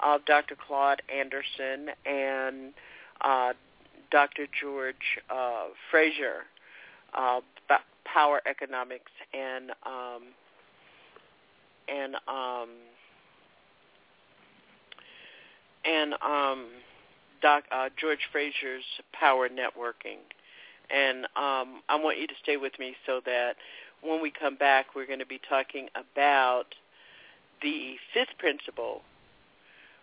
of Dr. Claude Anderson and uh, Dr. George uh, Fraser, uh, Power Economics, and um, and um, and um, Doc, uh, George Fraser's Power Networking. And um, I want you to stay with me so that when we come back, we're going to be talking about the fifth principle,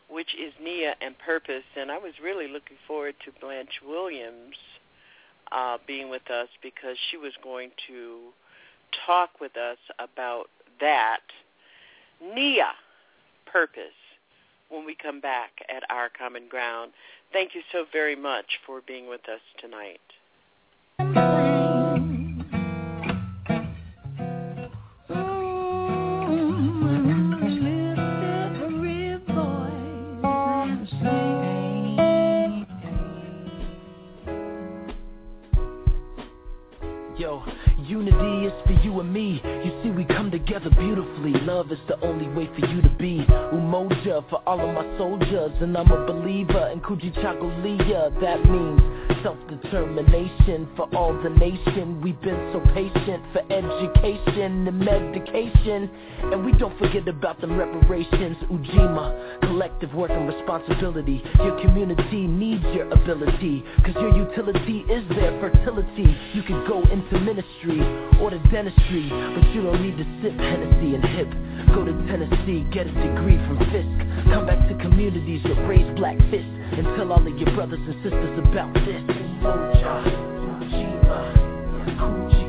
which is Nia and purpose. And I was really looking forward to Blanche Williams uh, being with us because she was going to talk with us about that. Nia, purpose, when we come back at Our Common Ground. Thank you so very much for being with us tonight. Love is the only way for you to be. Umoja for all of my soldiers, and I'm a believer in Kujichagulia. That means self-determination for all the nation. We've been so patient for education and medication. And we don't forget about the reparations. Ujima, collective work and responsibility. Your community needs your ability. Cause your utility is their fertility. You can go into ministry or to dentistry. But you don't need to sip Hennessy and hip. Go to Tennessee, get a degree from Fisk. Come back to communities with raise black fists. And tell all of your brothers and sisters about this. Umoja, Ujima, Kujichagulia,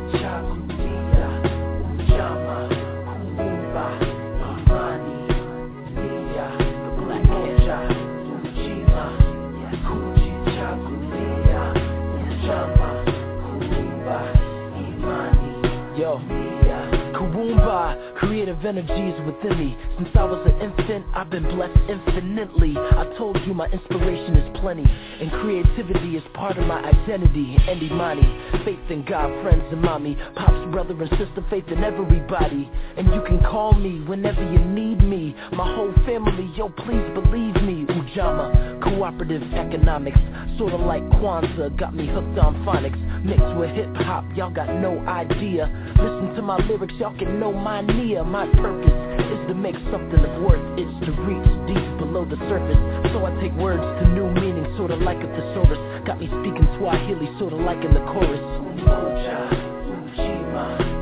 creative energy is within me. Since I was an infant, I've been blessed infinitely. I told you my inspiration is plenty, and creativity is part of my identity. And Imani, faith in God, friends and mommy, pops, brother and sister, faith in everybody. And you can call me whenever you need me. My whole family, yo, please believe me. Ujamaa, cooperative economics, sorta like Kwanzaa, got me hooked on phonics. Mixed with hip hop, y'all got no idea. Listen to my lyrics, y'all can know my Nia. My purpose is to make something of worth. It's to reach deep below the surface. So I take words to new meaning, sorta like a thesaurus. Got me speaking Swahili, sorta like in the chorus. Umoja, Ujima,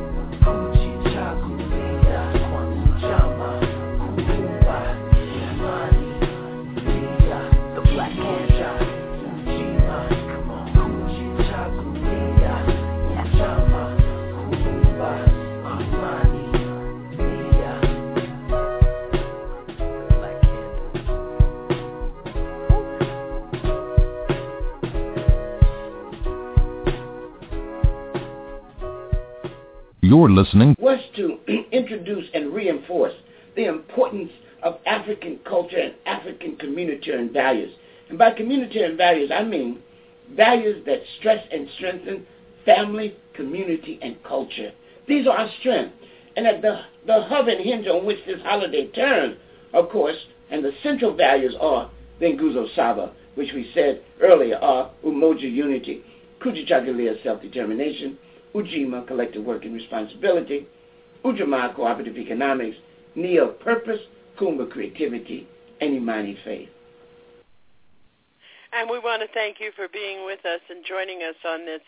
You're listening. was to introduce and reinforce the importance of African culture and African community and values. And by community and values, I mean values that stress and strengthen family, community, and culture. These are our strength. And at the, the hub and hinge on which this holiday turns, of course, and the central values are the Nguzo Saba, which we said earlier are Umoja Unity, Kujichagulia Self-Determination, Ujima, Collective Work and Responsibility, Ujamaa, Cooperative Economics, Nia, Purpose, Kuumba, Creativity, and Imani, Faith. And we want to thank you for being with us and joining us on this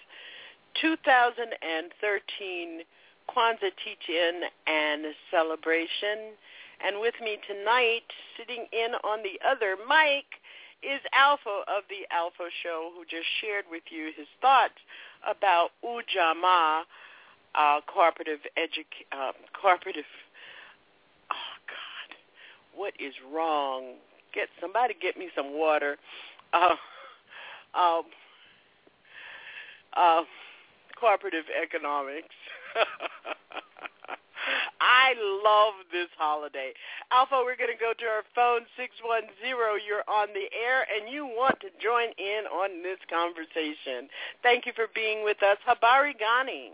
2013 Kwanzaa Teach-In and Celebration. And with me tonight, sitting in on the other mic, is Alpha of the Alpha Show, who just shared with you his thoughts about Ujamaa, uh, cooperative edu- uh, cooperative. Oh God, what is wrong? Get somebody get me some water. Uh, um, uh, cooperative economics. I love this holiday. Alpha, we're going to go to our phone, 610. You're on the air, and you want to join in on this conversation. Thank you for being with us. Habari Gani.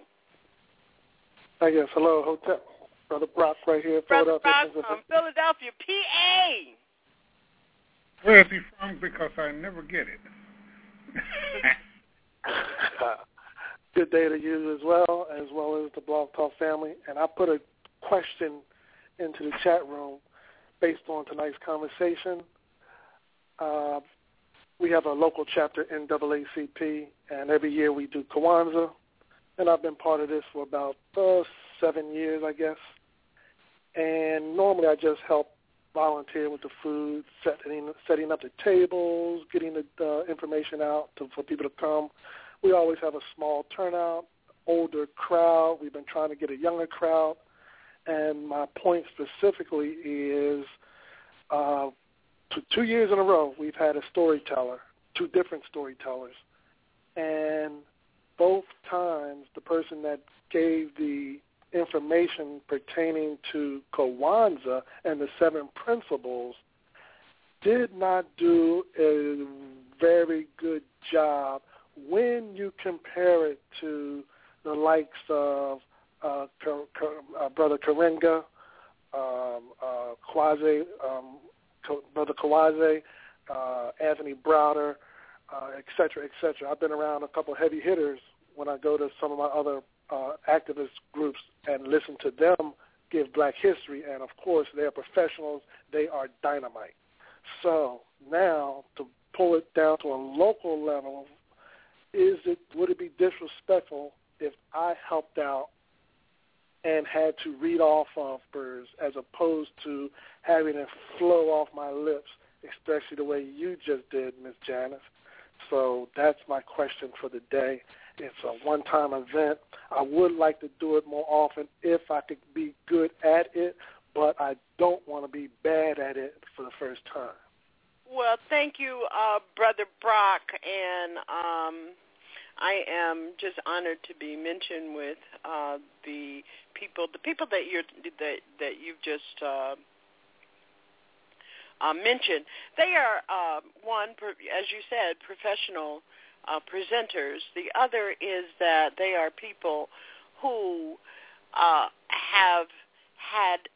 I guess. Hello, Hotep. Brother Brock right here. Brother Philadelphia, Brock from Philadelphia, PA. Where is he from? Because I never get it. Good day to you as well, as well as the Blog Talk family. And I put a question into the chat room based on tonight's conversation. Uh, we have a local chapter in NAACP, and every year we do Kwanzaa, and I've been part of this for about uh, seven years, I guess. And normally I just help volunteer with the food, setting setting up the tables, getting the uh, information out to, for people to come. We always have a small turnout, older crowd. We've been trying to get a younger crowd, and my point specifically is, uh, to two years in a row we've had a storyteller, two different storytellers, and both times the person that gave the information pertaining to Kwanzaa and the seven principles did not do a very good job when you compare it to the likes of uh, uh, Brother Karenga, um, uh, Kwaze, um, Brother Kawaze, uh, Anthony Browder, uh, et cetera, et cetera. I've been around a couple of heavy hitters when I go to some of my other uh, activist groups and listen to them give black history, and of course they are professionals. They are dynamite. So now to pull it down to a local level, is it would it be disrespectful if I helped out and had to read off of birds as opposed to having it flow off my lips, especially the way you just did, Miss Janice? So that's my question for the day. It's a one-time event. I would like to do it more often if I could be good at it, but I don't want to be bad at it for the first time. Well, thank you, uh, Brother Brock, and um, I am just honored to be mentioned with uh, the people, the people that you're that that you've just uh, uh, mentioned. They are uh, one, as you said, professional uh, presenters. The other is that they are people who uh, have had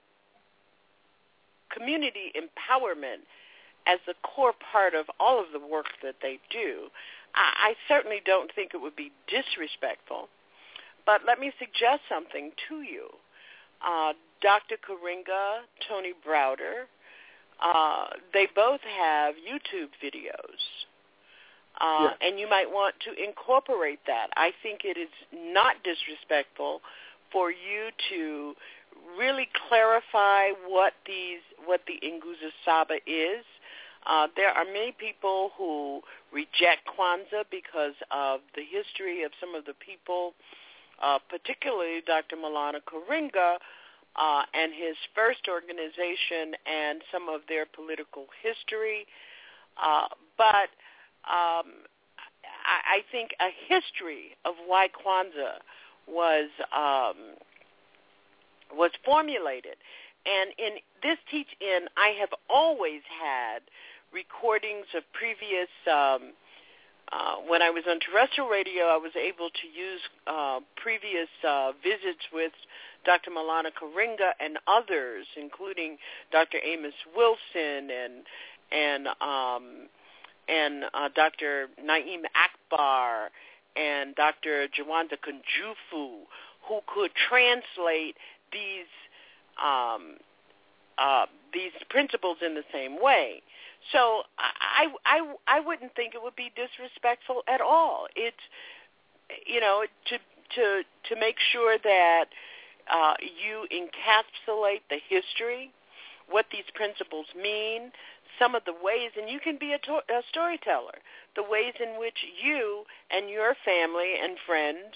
community empowerment as a core part of all of the work that they do. I, I certainly don't think it would be disrespectful, but let me suggest something to you. Uh, Dr. Karenga, Tony Browder, uh, they both have YouTube videos uh, and you might want to incorporate that. I think it is not disrespectful for you to really clarify what these what the Nguzo Saba is. Uh, there are many people who reject Kwanzaa because of the history of some of the people, uh, particularly Dr. Maulana Karenga uh, and his first organization and some of their political history. Uh, but um, I, I think a history of why Kwanzaa was um, was formulated. And in this teach-in, I have always had recordings of previous. Um, uh, when I was on terrestrial radio, I was able to use uh, previous uh, visits with Dr. Maulana Karenga and others, including Dr. Amos Wilson and and um, and uh, Dr. Naim Akbar and Dr. Jawanza Kunjufu, who could translate these um, uh, these principles in the same way. So I, I I wouldn't think it would be disrespectful at all. It's you know to to to make sure that uh, you encapsulate the history, what these principles mean, some of the ways, and you can be a, to- a storyteller, the ways in which you and your family and friends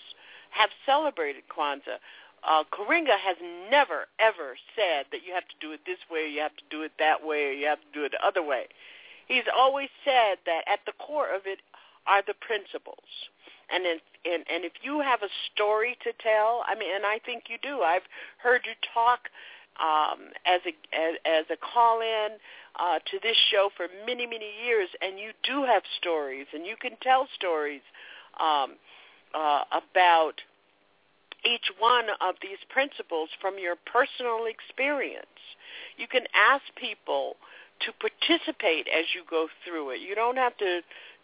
have celebrated Kwanzaa. Uh, Karenga has never, ever said that you have to do it this way, you have to do it that way, or you have to do it the other way. He's always said that at the core of it are the principles. And if, and, and if you have a story to tell, I mean, and I think you do. I've heard you talk um, as a as, as a call in uh, to this show for many many years, and you do have stories, and you can tell stories um, uh, about each one of these principles from your personal experience. You can ask people to participate as you go through it. You don't have to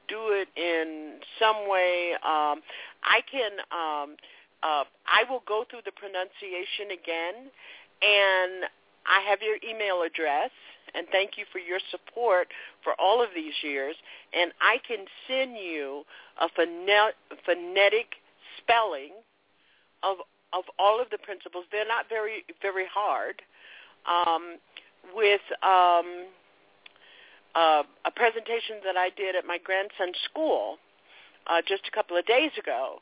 do it in some way. Um, I can. Um, uh, I will go through the pronunciation again, and I have your email address. And thank you for your support for all of these years. And I can send you a phonetic spelling of of all of the principles. They're not very very hard. Um, with um, uh, a presentation that I did at my grandson's school uh, just a couple of days ago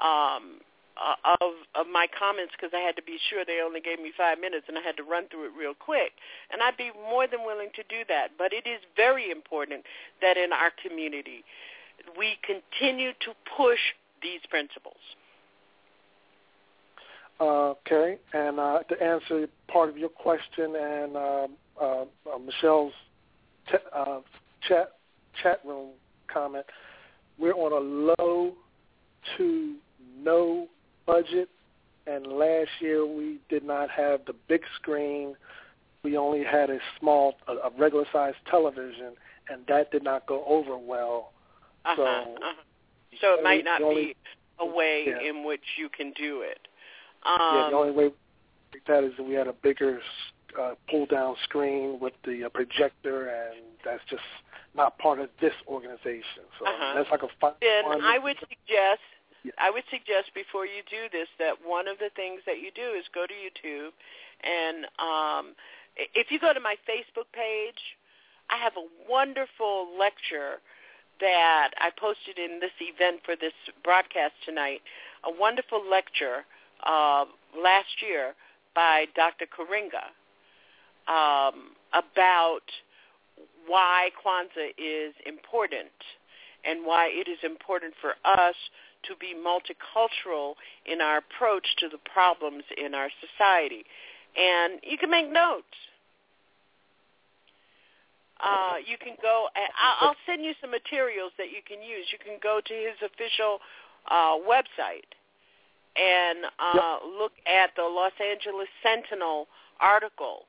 um, uh, of of my comments because I had to be sure they only gave me five minutes and I had to run through it real quick. And I'd be more than willing to do that. But it is very important that in our community we continue to push these principles. Okay, and uh, to answer part of your question and uh, uh, Michelle's t- uh, chat chat room comment, we're on a low to no budget, and last year we did not have the big screen. We only had a small, a, a regular sized television, and that did not go over well. Uh-huh, so, uh-huh. so it might not only, be a way yeah. in which you can do it. Um, yeah, the Um, only way that is that we had a bigger uh, pull down screen with the uh, projector, and that's just not part of this organization. So Uh-huh. that's like a find then one. I would suggest Yeah. I would suggest before you do this that one of the things that you do is go to YouTube and um if you go to my Facebook page, I have a wonderful lecture that I posted in this event for this broadcast tonight, a wonderful lecture uh, last year by Dr. Karenga um, about why Kwanzaa is important and why it is important for us to be multicultural in our approach to the problems in our society. And you can make notes. Uh, you can go, and I'll send you some materials that you can use. You can go to his official uh, website and uh, look at the Los Angeles Sentinel article.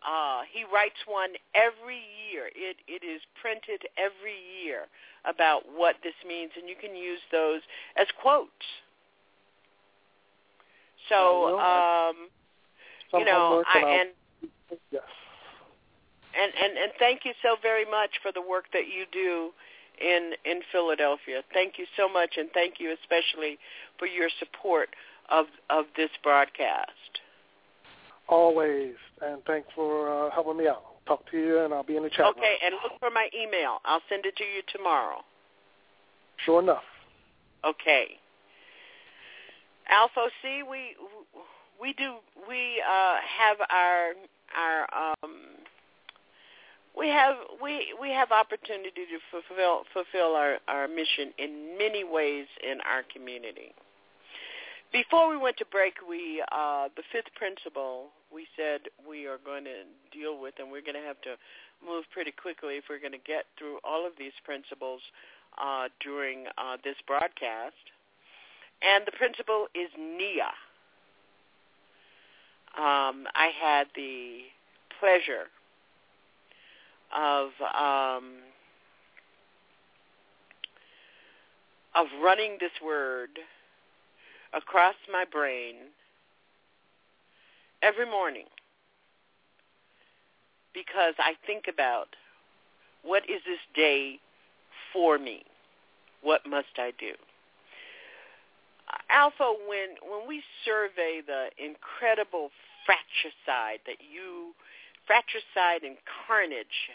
Uh, he writes one every year. It it is printed every year about what this means, and you can use those as quotes. So, um, you know, I and and and and thank you so very much for the work that you do in in Philadelphia. Thank you so much, and thank you especially for your support of of this broadcast. Always, and thanks for uh, helping me out. Talk to you, and I'll be in the chat room. Okay, and look for my email. I'll send it to you tomorrow. Sure enough. Okay. Alpha C, we we do we uh, have our our um, we have we we have opportunity to fulfill fulfill our our mission in many ways in our community. Before we went to break, we uh, the fifth principle we said we are going to deal with, and we're going to have to move pretty quickly if we're going to get through all of these principles uh, during uh, this broadcast. And the principle is NIA. Um, I had the pleasure of um, of running this word across my brain every morning because I think about what is this day for me? What must I do? Alpha, when when we survey the incredible fratricide that you fratricide and carnage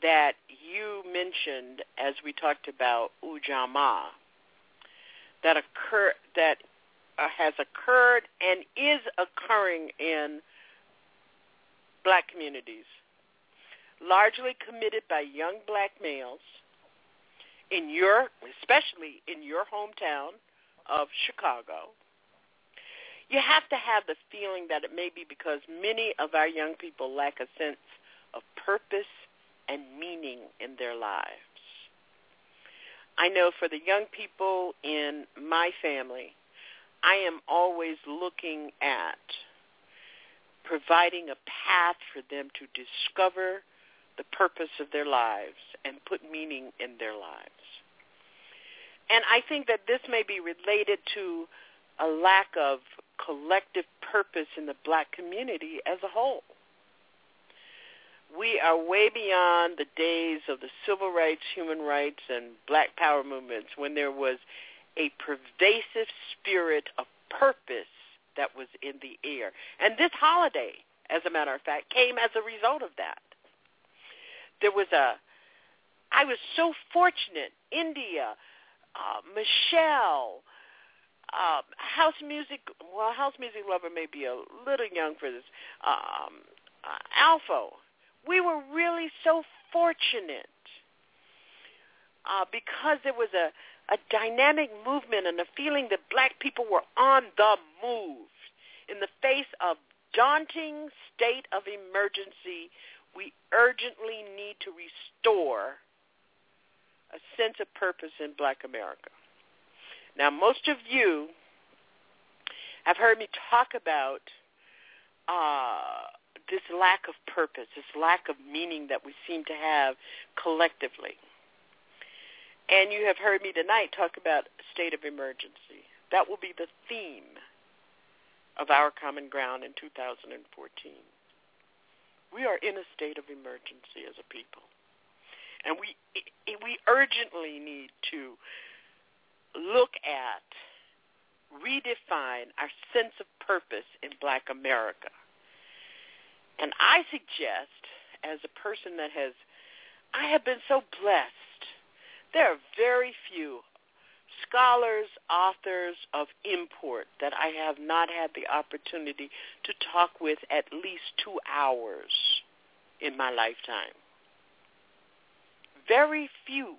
that you mentioned as we talked about Ujamaa that occur that uh, has occurred and is occurring in black communities, largely committed by young black males in your, especially in your hometown of Chicago. You have to have the feeling that it may be because many of our young people lack a sense of purpose and meaning in their lives. I know for the young people in my family, I am always looking at providing a path for them to discover the purpose of their lives and put meaning in their lives. And I think that this may be related to a lack of collective purpose in the black community as a whole. We are way beyond the days of the civil rights, human rights, and black power movements when there was a pervasive spirit of purpose that was in the air. And this holiday, as a matter of fact, came as a result of that. There was a, I was so fortunate, India, uh, Michelle, um, house music. Well, house music lover may be a little young for this. Um, uh, Alpha. We were really so fortunate uh, because there was a a dynamic movement and a feeling that black people were on the move in the face of daunting state of emergency. We urgently need to restore a sense of purpose in black America. Now, most of you have heard me talk about uh, this lack of purpose, this lack of meaning that we seem to have collectively. And you have heard me tonight talk about state of emergency. That will be the theme of our common ground in 2014. We are in a state of emergency as a people. And we we urgently need to look at, redefine our sense of purpose in black America. And I suggest, as a person that has, I have been so blessed. There are very few scholars, authors of import that I have not had the opportunity to talk with at least two hours in my lifetime. Very few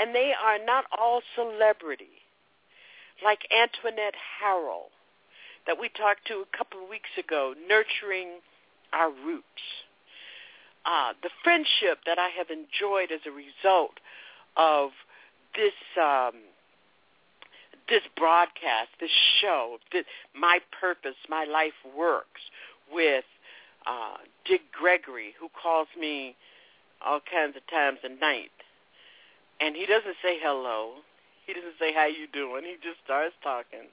and they are not all celebrity, like Antoinette Harrell that we talked to a couple of weeks ago, nurturing our roots. Uh, the friendship that I have enjoyed as a result of this um, this broadcast, this show, this, my purpose, my life works with uh, Dick Gregory, who calls me all kinds of times a night and he doesn't say hello. He doesn't say how you doing. He just starts talking.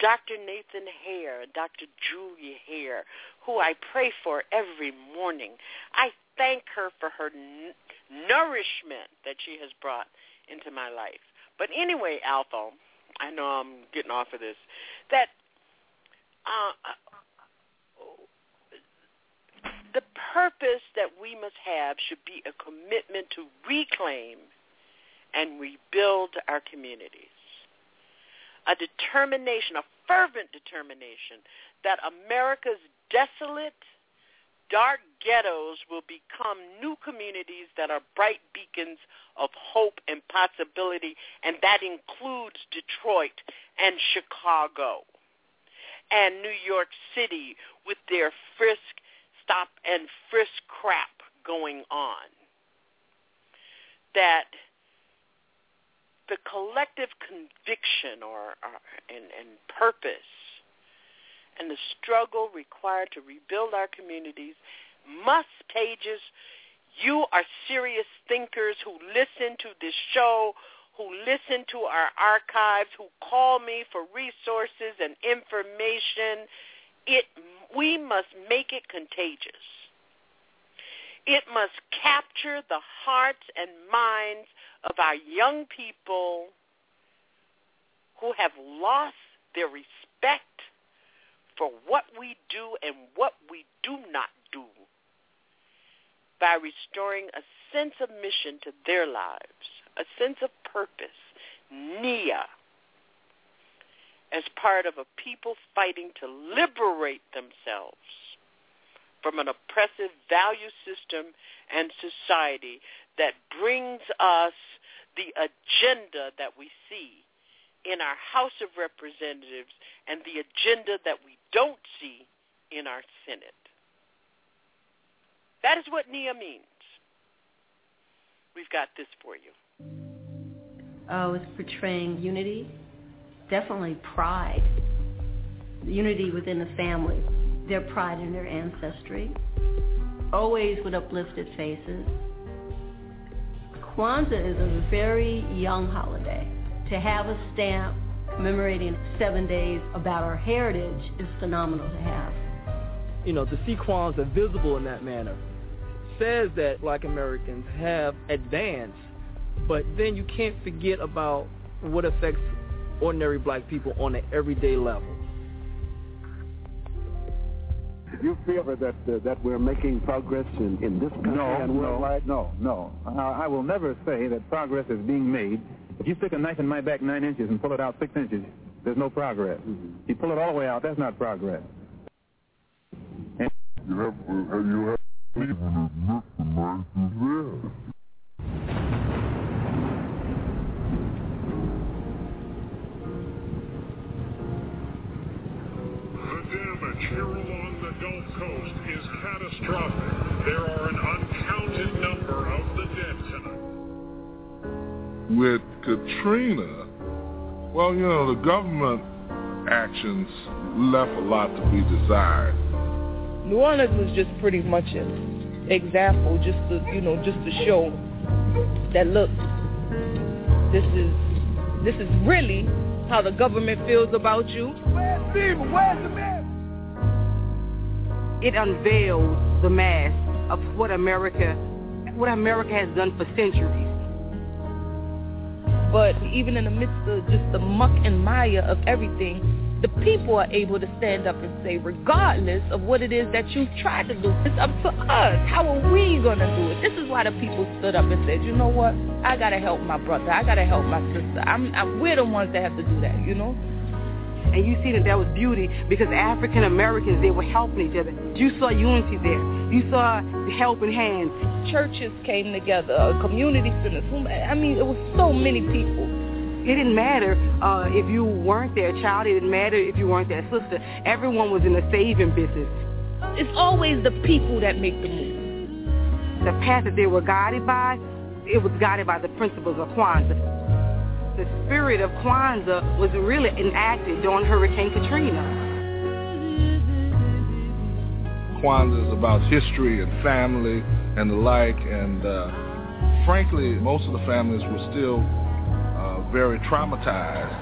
Dr. Nathan Hare, Dr. Julia Hare, who I pray for every morning. I thank her for her n- nourishment that she has brought into my life. But anyway, Alpha, I know I'm getting off of this. That uh, the purpose that we must have should be a commitment to reclaim and rebuild our communities. A determination, a fervent determination that America's desolate, dark ghettos will become new communities that are bright beacons of hope and possibility, and that includes Detroit and Chicago and New York City with their frisk, stop, and frisk crap going on. That the collective conviction or, or and, and purpose and the struggle required to rebuild our communities must pages you are serious thinkers who listen to this show who listen to our archives who call me for resources and information. It we must make it contagious. It must capture the hearts and minds of our young people who have lost their respect for what we do and what we do not do by restoring a sense of mission to their lives, a sense of purpose, Nia, as part of a people fighting to liberate themselves from an oppressive value system and society that brings us the agenda that we see in our House of Representatives and the agenda that we don't see in our Senate. That is what NIA means. We've got this for you. Oh, it's portraying unity, definitely pride, unity within the family, their pride in their ancestry, always with uplifted faces, Kwanzaa is a very young holiday. To have a stamp commemorating seven days about our heritage is phenomenal to have. You know, to see Kwanzaa visible in that manner says that black Americans have advanced, but then you can't forget about what affects ordinary black people on an everyday level. Do you feel that uh, that we're making progress in, in this country no, and worldwide? No, no, no. I, I will never say that progress is being made. If you stick a knife in my back nine inches and pull it out six inches, there's no progress. Mm-hmm. You pull it all the way out, that's not progress. And you have, uh, you have even admit the knife is there. damage here along the Gulf Coast is catastrophic. There are an uncounted number of the dead tonight. With Katrina, well, you know, the government actions left a lot to be desired. New Orleans was just pretty much an example, just to, you know, just to show that look, this is this is really how the government feels about you. Where's Steve? Where's the man? It unveils the mask of what America, what America has done for centuries. But even in the midst of just the muck and mire of everything, the people are able to stand up and say, regardless of what it is that you've tried to do, it's up to us. How are we going to do it? This is why the people stood up and said, you know what? I got to help my brother. I got to help my sister. I'm, I'm, we're the ones that have to do that, you know? And you see that that was beauty because African Americans, they were helping each other. You saw unity there. You saw the helping hands. Churches came together, community centers. I mean, it was so many people. It didn't matter uh, if you weren't their child. It didn't matter if you weren't their sister. Everyone was in the saving business. It's always the people that make the move. The path that they were guided by, it was guided by the principles of Kwanzaa the spirit of Kwanzaa was really enacted during Hurricane Katrina. Kwanzaa is about history and family and the like, and uh, frankly, most of the families were still uh, very traumatized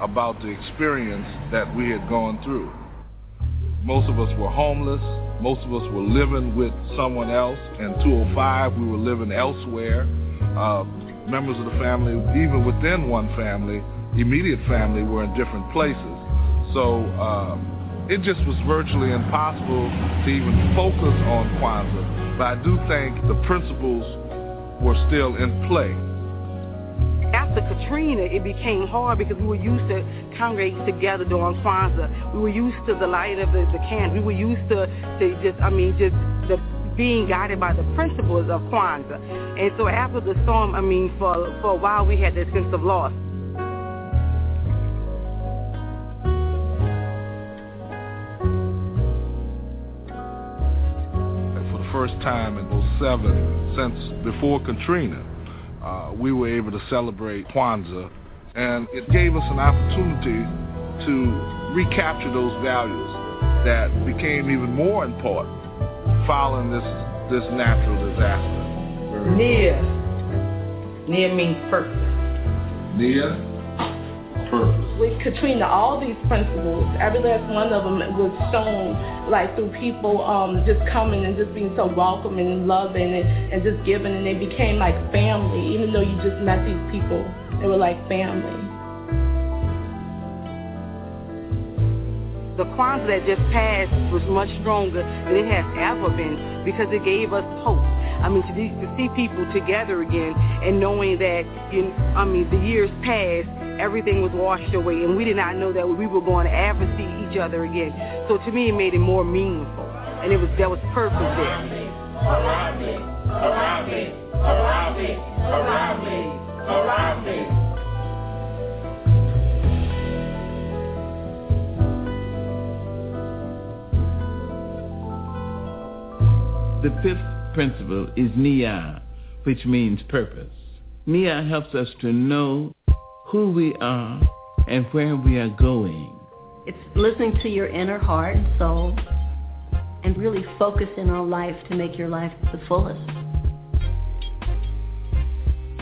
about the experience that we had gone through. Most of us were homeless. Most of us were living with someone else. In 205, we were living elsewhere. Uh, members of the family, even within one family, immediate family, were in different places. So um, it just was virtually impossible to even focus on Kwanzaa. But I do think the principles were still in play. After Katrina, it became hard because we were used to congregating together during Kwanzaa. We were used to the light of the, the candle. We were used to, to just, I mean, just the being guided by the principles of Kwanzaa. And so after the storm, I mean, for, for a while we had this sense of loss. And for the first time in 07 since before Katrina, uh, we were able to celebrate Kwanzaa. And it gave us an opportunity to recapture those values that became even more important following this this natural disaster? Nia. Nia means purpose. Near. purpose. With Katrina, all these principles, every last one of them was shown like through people um, just coming and just being so welcoming and loving and, and just giving, and they became like family. Even though you just met these people, they were like family. The Kwanzaa that just passed was much stronger than it has ever been because it gave us hope. I mean, to, to see people together again and knowing that, you, I mean, the years passed, everything was washed away, and we did not know that we were going to ever see each other again. So to me, it made it more meaningful, and it was there was purpose there. Around me, around me, around me, around me, around me. The fifth principle is Nia, which means purpose. Nia helps us to know who we are and where we are going. It's listening to your inner heart and soul and really focusing on life to make your life the fullest.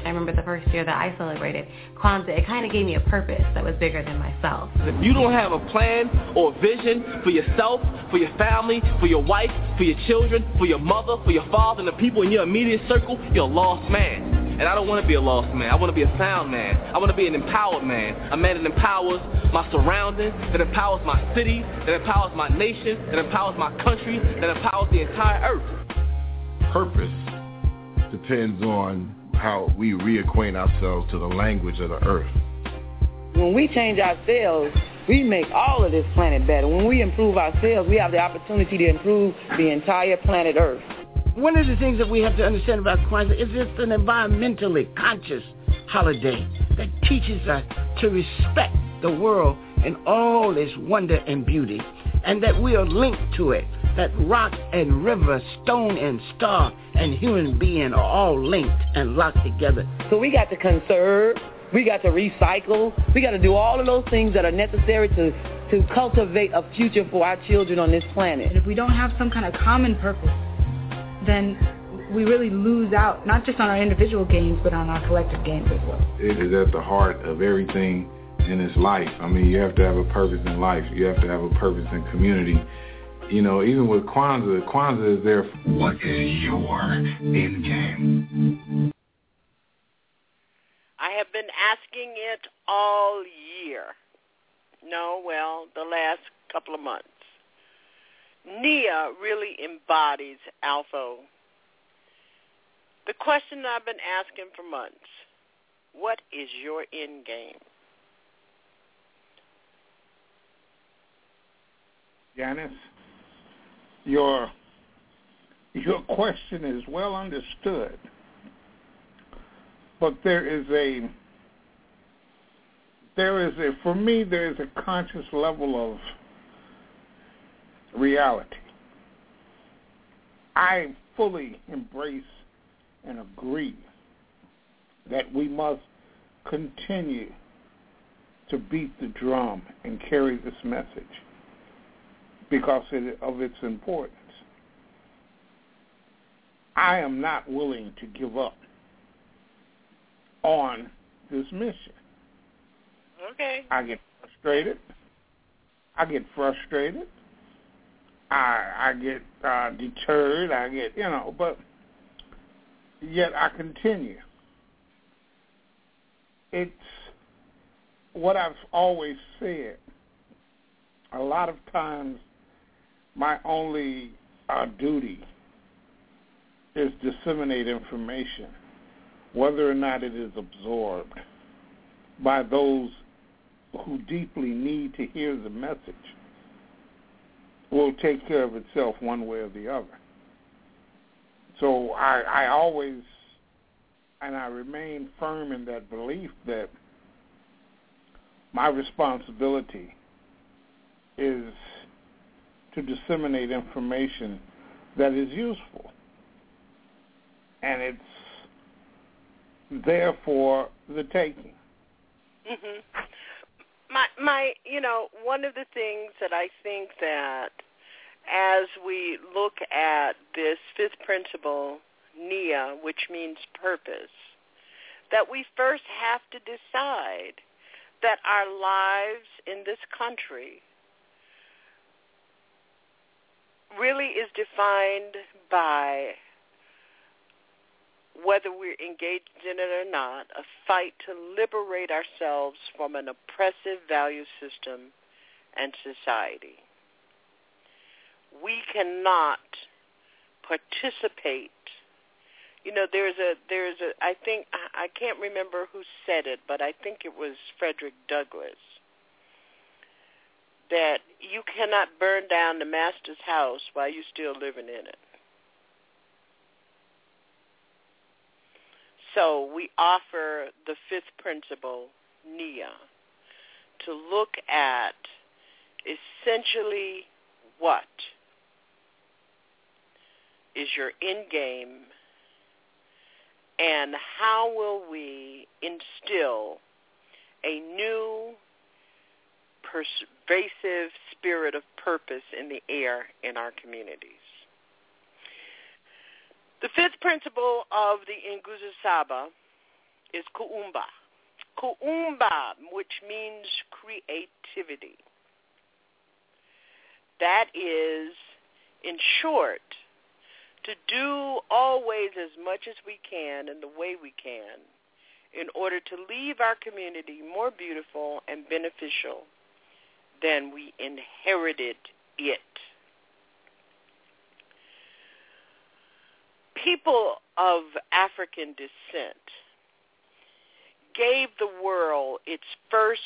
I remember the first year that I celebrated Kwanzaa, it kind of gave me a purpose that was bigger than myself. If you don't have a plan or a vision for yourself, for your family, for your wife, for your children, for your mother, for your father, and the people in your immediate circle, you're a lost man. And I don't want to be a lost man. I want to be a found man. I want to be an empowered man. A man that empowers my surroundings, that empowers my city, that empowers my nation, that empowers my country, that empowers the entire earth. Purpose depends on how we reacquaint ourselves to the language of the earth. When we change ourselves, we make all of this planet better. When we improve ourselves, we have the opportunity to improve the entire planet Earth. One of the things that we have to understand about Kwanzaa is it's an environmentally conscious holiday that teaches us to respect the world and all its wonder and beauty, and that we are linked to it, that rock and river, stone and star, and human being are all linked and locked together. So we got to conserve, we got to recycle, we got to do all of those things that are necessary to, to cultivate a future for our children on this planet. And if we don't have some kind of common purpose, then we really lose out, not just on our individual gains, but on our collective gains as well. It is at the heart of everything in this life. I mean, you have to have a purpose in life. You have to have a purpose in community. You know, even with Kwanzaa, Kwanzaa is there. For- What is your end game? I have been asking it all year. No, well, the last couple of months. Nia really embodies Alpha. The question I've been asking for months, what is your end game? Janice, your your question is well understood, but there is a there is a for me there is a conscious level of reality. I fully embrace and agree that we must continue to beat the drum and carry this message because of its importance. I am not willing to give up on this mission. Okay. I get frustrated. I get frustrated. I I get uh, deterred. I get you know, but yet I continue. It's what I've always said. A lot of times, my only uh, duty is disseminate information, whether or not it is absorbed by those who deeply need to hear the message will take care of itself one way or the other. So I, I always, and I remain firm in that belief that my responsibility is to disseminate information that is useful. And it's there for the taking. Mhm. My my you know, one of the things that I think that as we look at this fifth principle, Nia, which means purpose, that we first have to decide that our lives in this country really is defined by whether we're engaged in it or not, a fight to liberate ourselves from an oppressive value system and society. We cannot participate. You know, there's a there's a I think I can't remember who said it, but I think it was Frederick Douglass that you cannot burn down the master's house while you're still living in it. So we offer the fifth principle, Nia, to look at essentially what is your end game and how will we instill a new pervasive spirit of purpose in the air in our communities. The fifth principle of the Nguzo Saba is kuumba. Kuumba, which means creativity. That is, in short, to do always as much as we can in the way we can in order to leave our community more beautiful and beneficial than we inherited it. People of African descent gave the world its first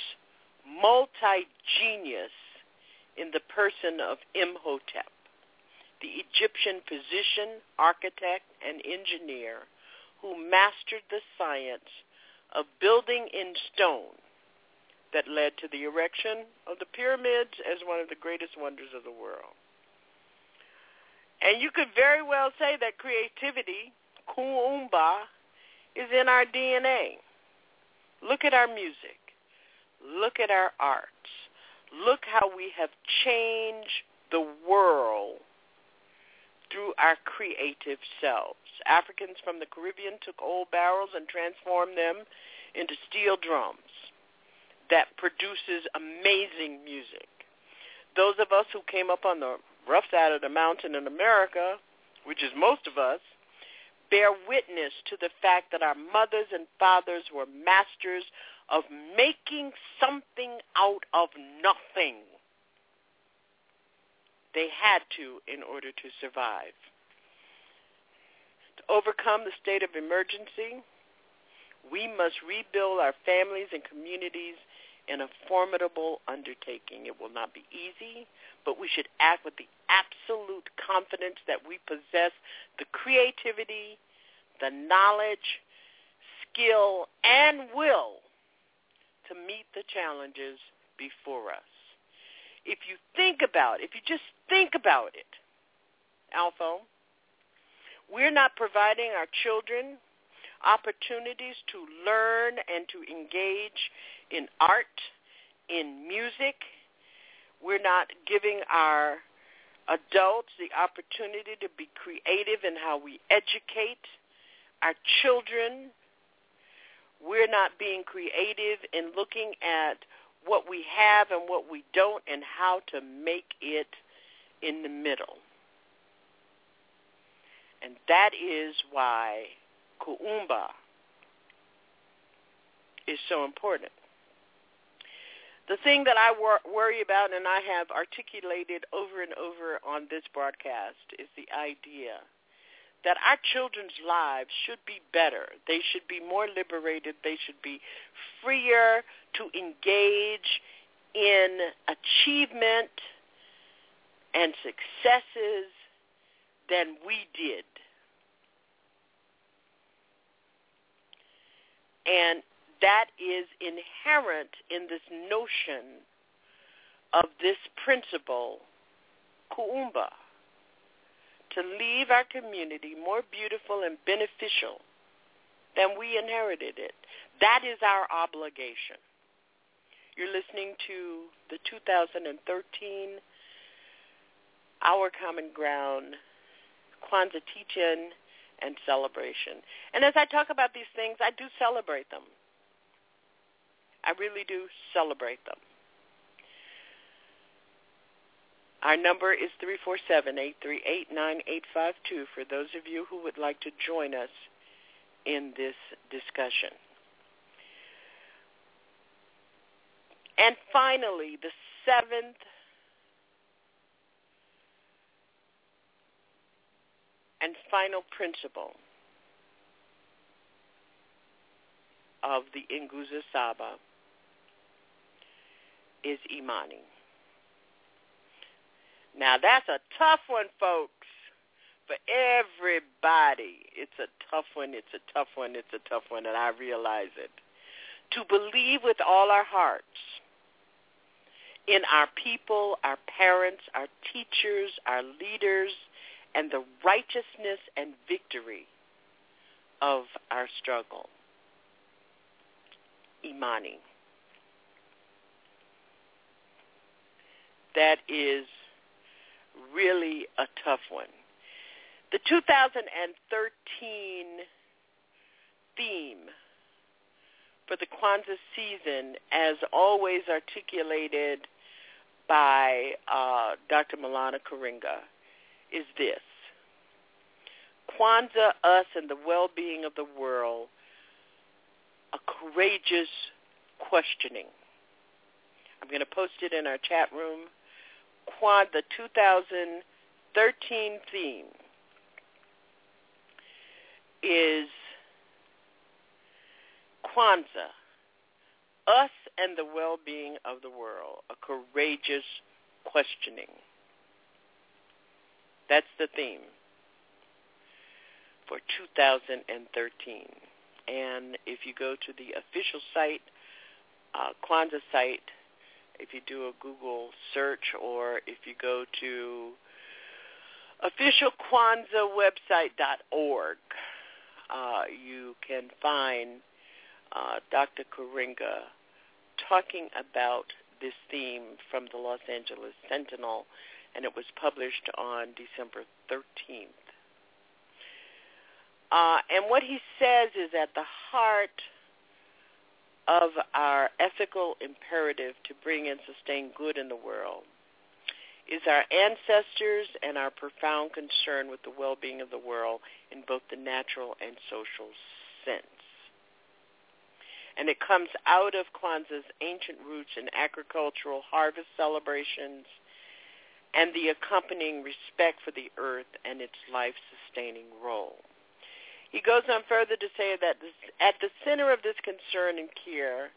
multi-genius in the person of Imhotep, the Egyptian physician, architect, and engineer who mastered the science of building in stone that led to the erection of the pyramids as one of the greatest wonders of the world. And you could very well say that creativity, kuumba, is in our DNA. Look at our music. Look at our arts. Look how we have changed the world through our creative selves. Africans from the Caribbean took old barrels and transformed them into steel drums that produces amazing music. Those of us who came up on the rough side of the mountain in America, which is most of us, bear witness to the fact that our mothers and fathers were masters of making something out of nothing. They had to in order to survive. To overcome the state of emergency, we must rebuild our families and communities in a formidable undertaking. It will not be easy, but we should act with the absolute confidence that we possess the creativity, the knowledge, skill, and will to meet the challenges before us. If you think about, if you just think about it, Alpha, we're not providing our children opportunities to learn and to engage in art, in music. We're not giving our adults the opportunity to be creative in how we educate our children. We're not being creative in looking at what we have and what we don't and how to make it in the middle. And that is why Kuumba is so important. The thing that I wor- worry about and I have articulated over and over on this broadcast is the idea that our children's lives should be better. They should be more liberated. They should be freer to engage in achievement and successes than we did. And that is inherent in this notion of this principle, kuumba, to leave our community more beautiful and beneficial than we inherited it. That is our obligation. You're listening to the 2013 Our Common Ground Kwanzaa teach-in and celebration. And as I talk about these things, I do celebrate them. I really do celebrate them. Our number is 347-838-9852 for those of you who would like to join us in this discussion. And finally, the seventh and final principle of the Nguzo Saba is Imani. Now that's a tough one, folks. For everybody, it's a tough one. It's a tough one. It's a tough one, and I realize it. To believe with all our hearts in our people, our parents, our teachers, our leaders, and the righteousness and victory of our struggle. Imani. That is really a tough one. The 2013 theme for the Kwanzaa season, as always articulated by uh, Dr. Maulana Karenga, is this. Kwanzaa, us, and the well-being of the world, a courageous questioning. I'm going to post it in our chat room. Kwanzaa 2013 theme is Kwanzaa, us and the well-being of the world, a courageous questioning. That's the theme for 2013. And if you go to the official site, uh, Kwanzaa site, if you do a Google search or if you go to officialkwanzaawebsite.org, uh, you can find uh, Dr. Karenga talking about this theme from the Los Angeles Sentinel, and it was published on December 13th. Uh, and what he says is at the heart of our ethical imperative to bring and sustain good in the world is our ancestors and our profound concern with the well-being of the world in both the natural and social sense. And it comes out of Kwanzaa's ancient roots in agricultural harvest celebrations and the accompanying respect for the earth and its life-sustaining role. He goes on further to say that at the center of this concern and care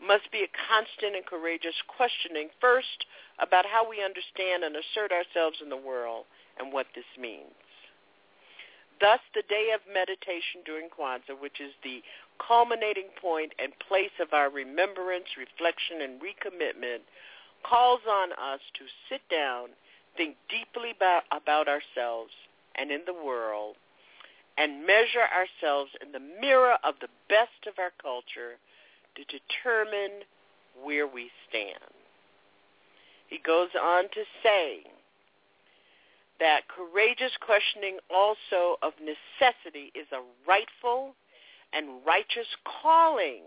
must be a constant and courageous questioning, first about how we understand and assert ourselves in the world and what this means. Thus, the day of meditation during Kwanzaa, which is the culminating point and place of our remembrance, reflection, and recommitment, calls on us to sit down, think deeply about, about ourselves and in the world, and measure ourselves in the mirror of the best of our culture to determine where we stand. He goes on to say that courageous questioning also of necessity is a rightful and righteous calling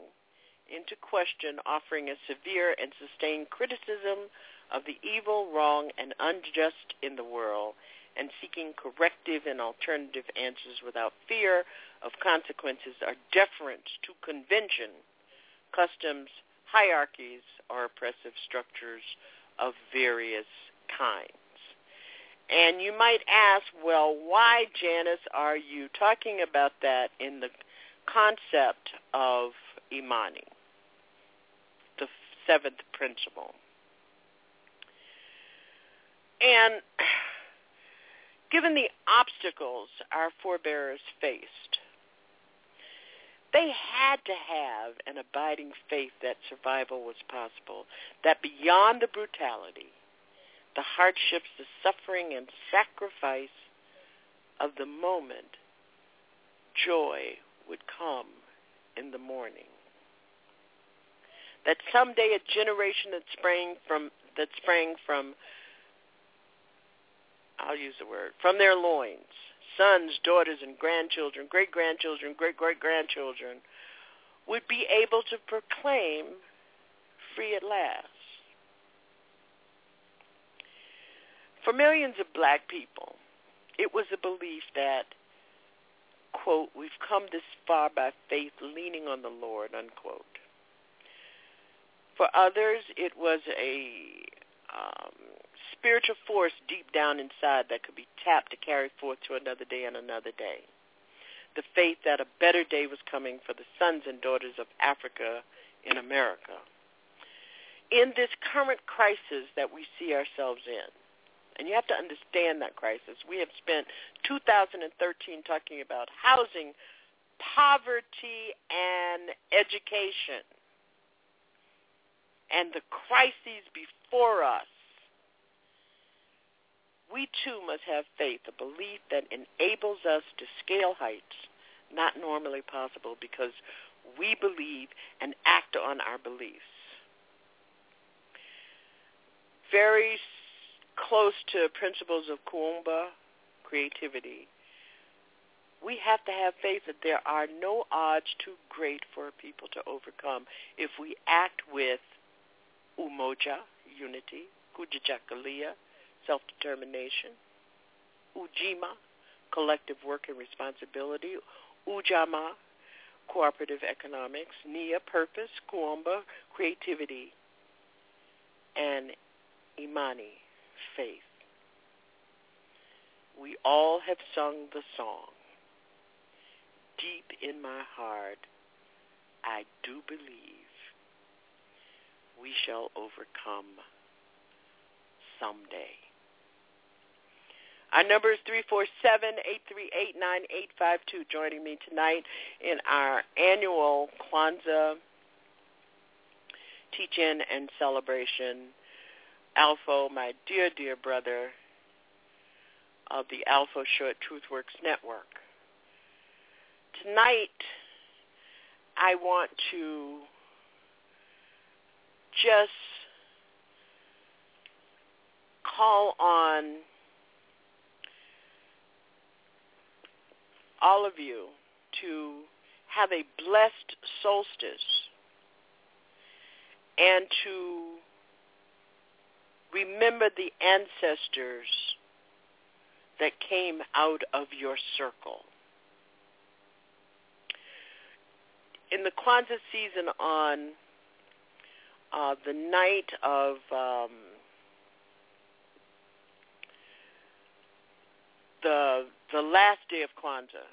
into question, offering a severe and sustained criticism of the evil, wrong, and unjust in the world, and seeking corrective and alternative answers without fear of consequences are deference to convention, customs, hierarchies, or oppressive structures of various kinds. And you might ask, well, why, Janice, are you talking about that in the concept of Imani, seventh principle? And given the obstacles our forebears faced, they had to have an abiding faith that survival was possible, that beyond the brutality, the hardships, the suffering, and sacrifice of the moment, joy would come in the morning. That someday a generation that sprang from that sprang from I'll use the word, from their loins, sons, daughters, and grandchildren, great-grandchildren, great-great-grandchildren, would be able to proclaim free at last. For millions of black people, it was a belief that, quote, we've come this far by faith leaning on the Lord, unquote. For others, it was a um, spiritual force deep down inside that could be tapped to carry forth to another day and another day. The faith that a better day was coming for the sons and daughters of Africa in America. In this current crisis that we see ourselves in, and you have to understand that crisis. We have spent 2013 talking about housing, poverty, and education. And the crises before us we too must have faith, a belief that enables us to scale heights not normally possible because we believe and act on our beliefs. Very close to principles of Kuumba, creativity, we have to have faith that there are no odds too great for people to overcome if we act with umoja, unity, kujichagulia, self-determination, ujima, collective work and responsibility, ujamaa, cooperative economics, nia, purpose, kuumba, creativity, and imani, faith. We all have sung the song. Deep in my heart, I do believe we shall overcome someday. Our number is 347-838-9852. Joining me tonight in our annual Kwanzaa teach-in and celebration, Alpha, my dear, dear brother of the Alpha Short TruthWorks Network. Tonight, I want to just call on all of you to have a blessed solstice and to remember the ancestors that came out of your circle. In the Kwanzaa season on uh, the night of um, the the last day of Kwanzaa,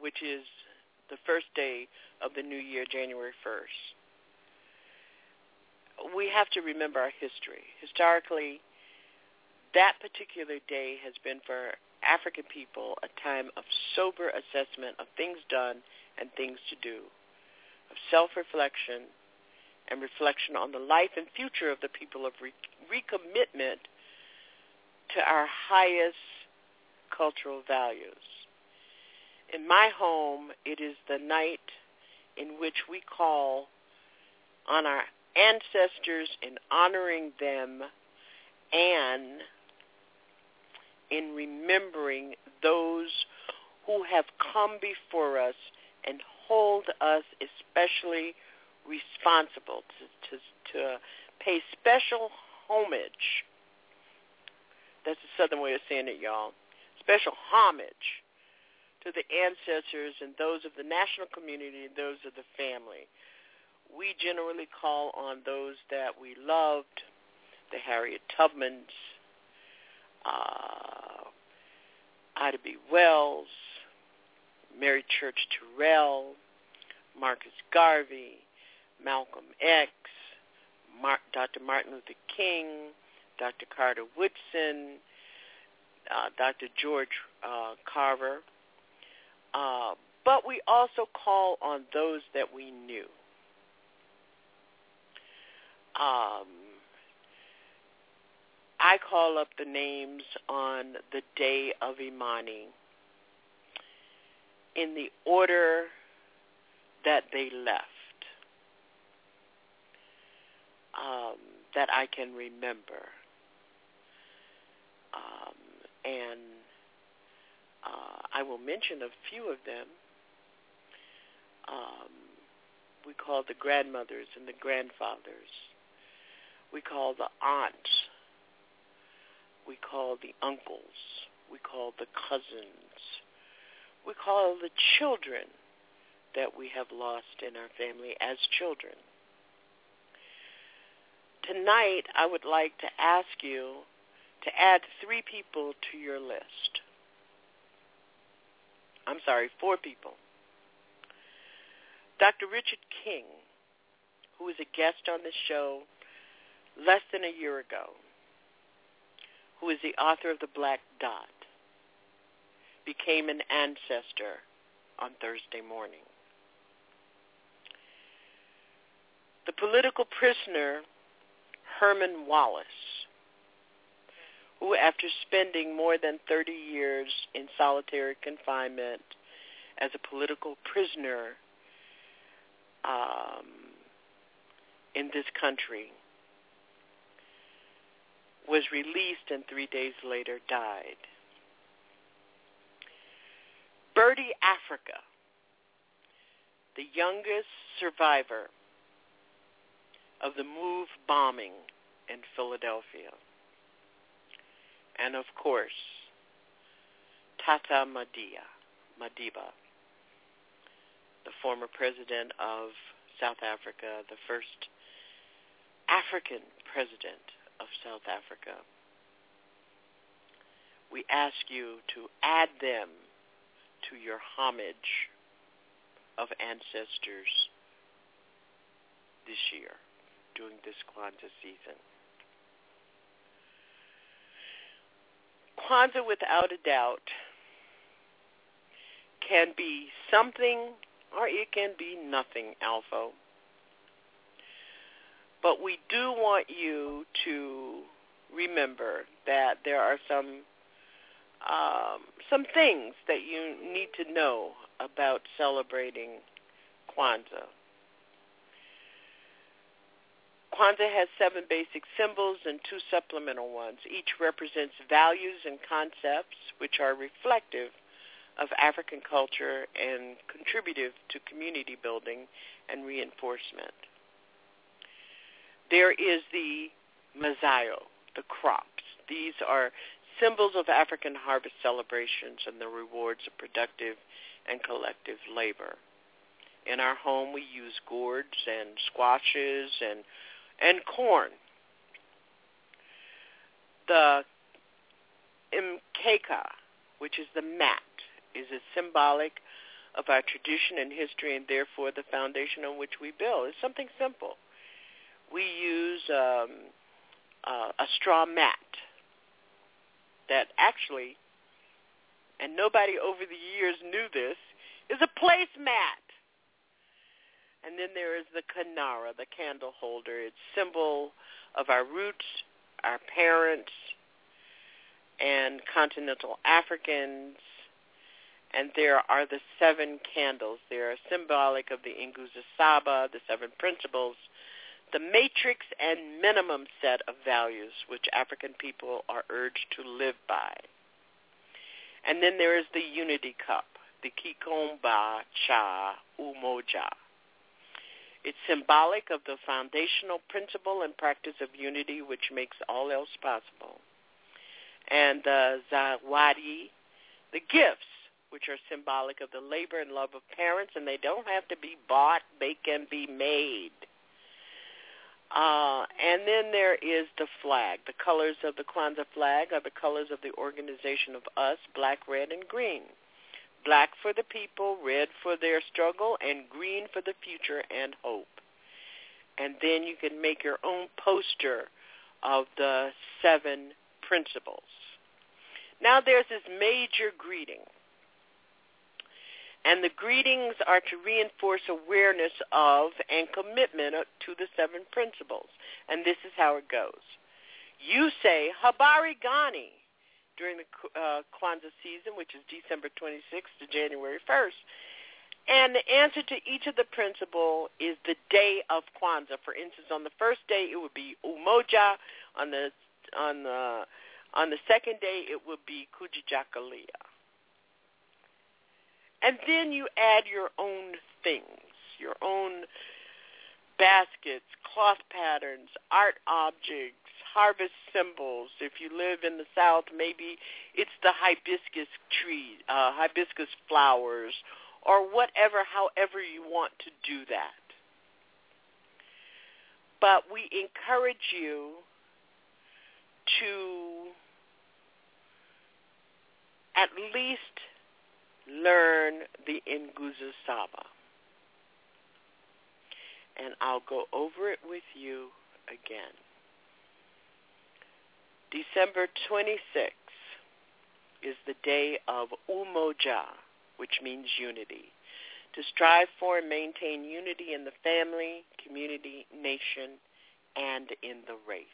which is the first day of the new year, January 1st, we have to remember our history. Historically, that particular day has been for African people a time of sober assessment of things done and things to do, of self-reflection and reflection on the life and future of the people of re- recommitment to our highest cultural values. In my home, it is the night in which we call on our ancestors in honoring them and in remembering those who have come before us and hold us especially responsible to, to, to pay special homage. That's a southern way of saying it, y'all. Special homage to the ancestors and those of the national community and those of the family we generally call on those that we loved, the Harriet Tubmans, uh, Ida B. Wells, Mary Church Terrell, Marcus Garvey, Malcolm X, Dr. Martin Luther King, Dr. Carter Woodson, uh, Dr. George uh, Carver. Uh, but we also call on those that we knew um, I call up the names on the day of Imani in the order that they left um, that I can remember. Um, and uh, I will mention a few of them. Um, we call the grandmothers and the grandfathers we call the aunts, we call the uncles, we call the cousins, we call the children that we have lost in our family as children. Tonight, I would like to ask you to add three people to your list. I'm sorry, four people. Dr. Richard King, who was a guest on the show less than a year ago, who is the author of The Black Dot, became an ancestor on Thursday morning. The political prisoner, Herman Wallace, who after spending more than 30 years in solitary confinement as a political prisoner um, in this country, was released and three days later died. Birdie Africa, the youngest survivor of the MOVE bombing in Philadelphia. And of course, Tata Madiba, the former president of South Africa, the first African president of South Africa. We ask you to add them to your homage of ancestors this year during this Kwanzaa season. Kwanzaa, without a doubt, can be something or it can be nothing, Alpha. But we do want you to remember that there are some um, some things that you need to know about celebrating Kwanzaa. Kwanzaa has seven basic symbols and two supplemental ones. Each represents values and concepts which are reflective of African culture and contributive to community building and reinforcement. There is the Mazao, the crops. These are symbols of African harvest celebrations and the rewards of productive and collective labor. In our home, we use gourds and squashes and and corn. The mkeka, which is the mat, is a symbolic of our tradition and history and therefore the foundation on which we build. It's something simple. We use um, uh, a straw mat that actually, and nobody over the years knew this, is a placemat. And then there is the kinara, the candle holder. It's symbol of our roots, our parents, and continental Africans. And there are the seven candles. They are symbolic of the Nguzo Saba, the seven principles, the matrix and minimum set of values which African people are urged to live by. And then there is the unity cup, the Kikombe Cha Umoja. It's symbolic of the foundational principle and practice of unity which makes all else possible. And the Zawadi, the gifts, which are symbolic of the labor and love of parents, and they don't have to be bought, they can be made. Uh, and then there is the flag. The colors of the Kwanzaa flag are the colors of the organization of us, black, red, and green black for the people, red for their struggle, and green for the future and hope. And then you can make your own poster of the seven principles. Now there's this major greeting. And the greetings are to reinforce awareness of and commitment to the seven principles. And this is how it goes. You say, Habari Gani, during the uh, Kwanzaa season, which is December 26th to January 1st. And the answer to each of the principle is the day of Kwanzaa. For instance, on the first day it would be Umoja. On the on the on the second day it would be Kujichagulia. And then you add your own things, your own baskets, cloth patterns, art objects, harvest symbols. If you live in the South, maybe it's the hibiscus tree, uh, hibiscus flowers, or whatever, however you want to do that. But we encourage you to at least learn the Nguzo Saba. And I'll go over it with you again. December 26th is the day of Umoja, which means unity, to strive for and maintain unity in the family, community, nation, and in the race.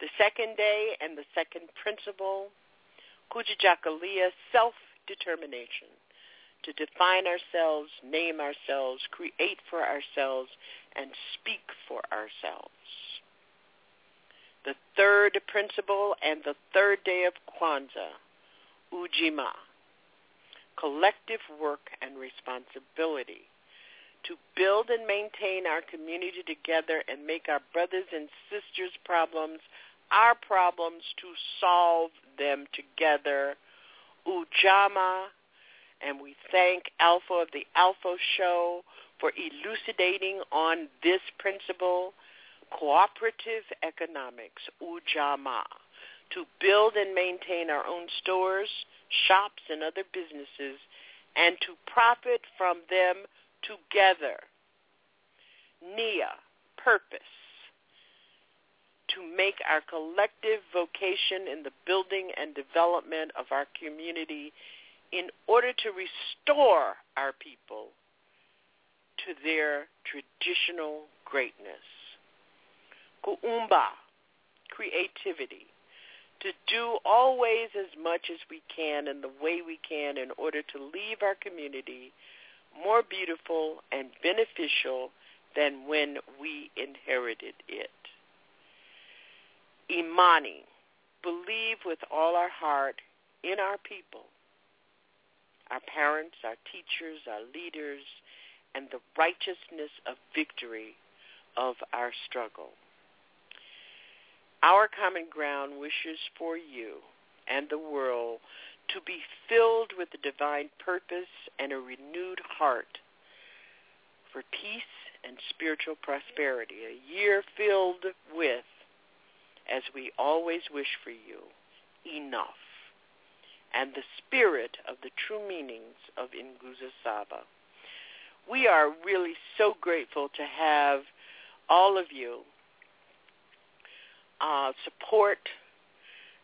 The second day and the second principle, Kujichagulia, self-determination, to define ourselves, name ourselves, create for ourselves, and speak for ourselves the third principle and the third day of Kwanzaa, Ujima, collective work and responsibility to build and maintain our community together and make our brothers and sisters' problems our problems to solve them together. Ujamaa, and we thank Alpha of the Alpha Show for elucidating on this principle, cooperative economics, Ujamaa, to build and maintain our own stores, shops, and other businesses, and to profit from them together. Nia, purpose, to make our collective vocation in the building and development of our community in order to restore our people to their traditional greatness. Kuumba, creativity, to do always as much as we can in the way we can in order to leave our community more beautiful and beneficial than when we inherited it. Imani, believe with all our heart in our people, our parents, our teachers, our leaders, and the righteousness of victory of our struggle. Our common ground wishes for you and the world to be filled with the divine purpose and a renewed heart for peace and spiritual prosperity, a year filled with, as we always wish for you, enough, and the spirit of the true meanings of Nguzo Saba. We are really so grateful to have all of you uh, support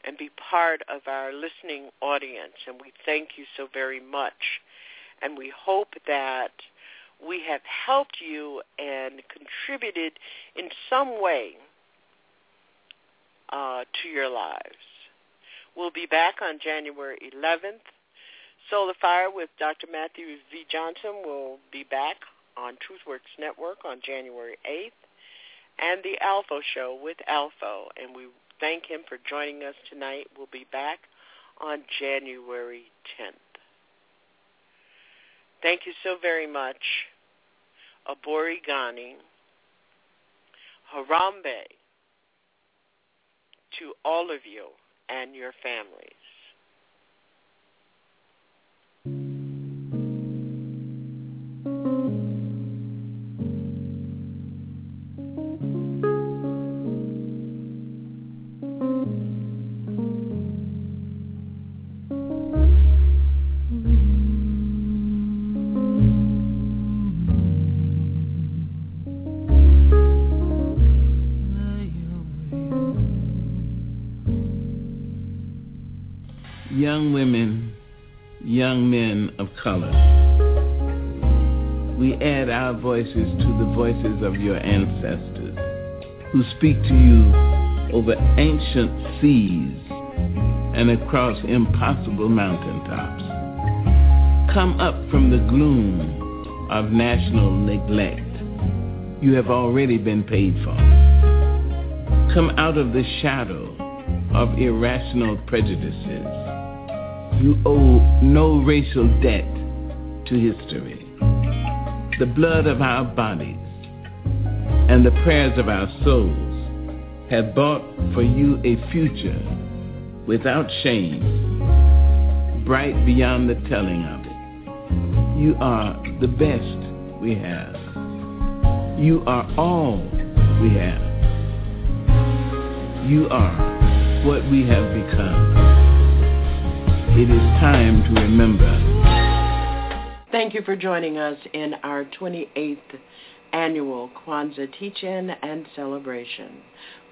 and be part of our listening audience. And we thank you so very much. And we hope that we have helped you and contributed in some way uh, to your lives. We'll be back on January 11th. Solar Fire with Dr. Matthew V. Johnson will be back on TruthWorks Network on January 8th and the Alpha Show with Alpha. And we thank him for joining us tonight. We'll be back on January 10th. Thank you so very much. Aborigani, Harambee, to all of you and your families. Voices to the voices of your ancestors who speak to you over ancient seas and across impossible mountaintops. Come up from the gloom of national neglect. You have already been paid for. Come out of the shadow of irrational prejudices you owe no racial debt to history. The blood of our bodies and the prayers of our souls have bought for you a future without shame, bright beyond the telling of it. You are the best we have. You are all we have. You are what we have become. It is time to remember. Thank you for joining us in our 28th annual Kwanzaa teach-in and celebration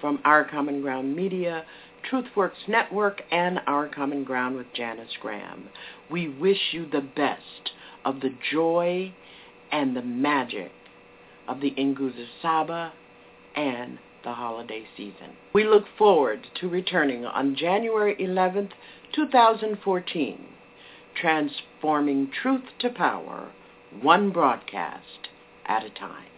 from Our Common Ground Media, TruthWorks Network, and Our Common Ground with Janice Graham. We wish you the best of the joy and the magic of the Nguzo Saba and the holiday season. We look forward to returning on January 11th 2014, transforming truth to power, one broadcast at a time.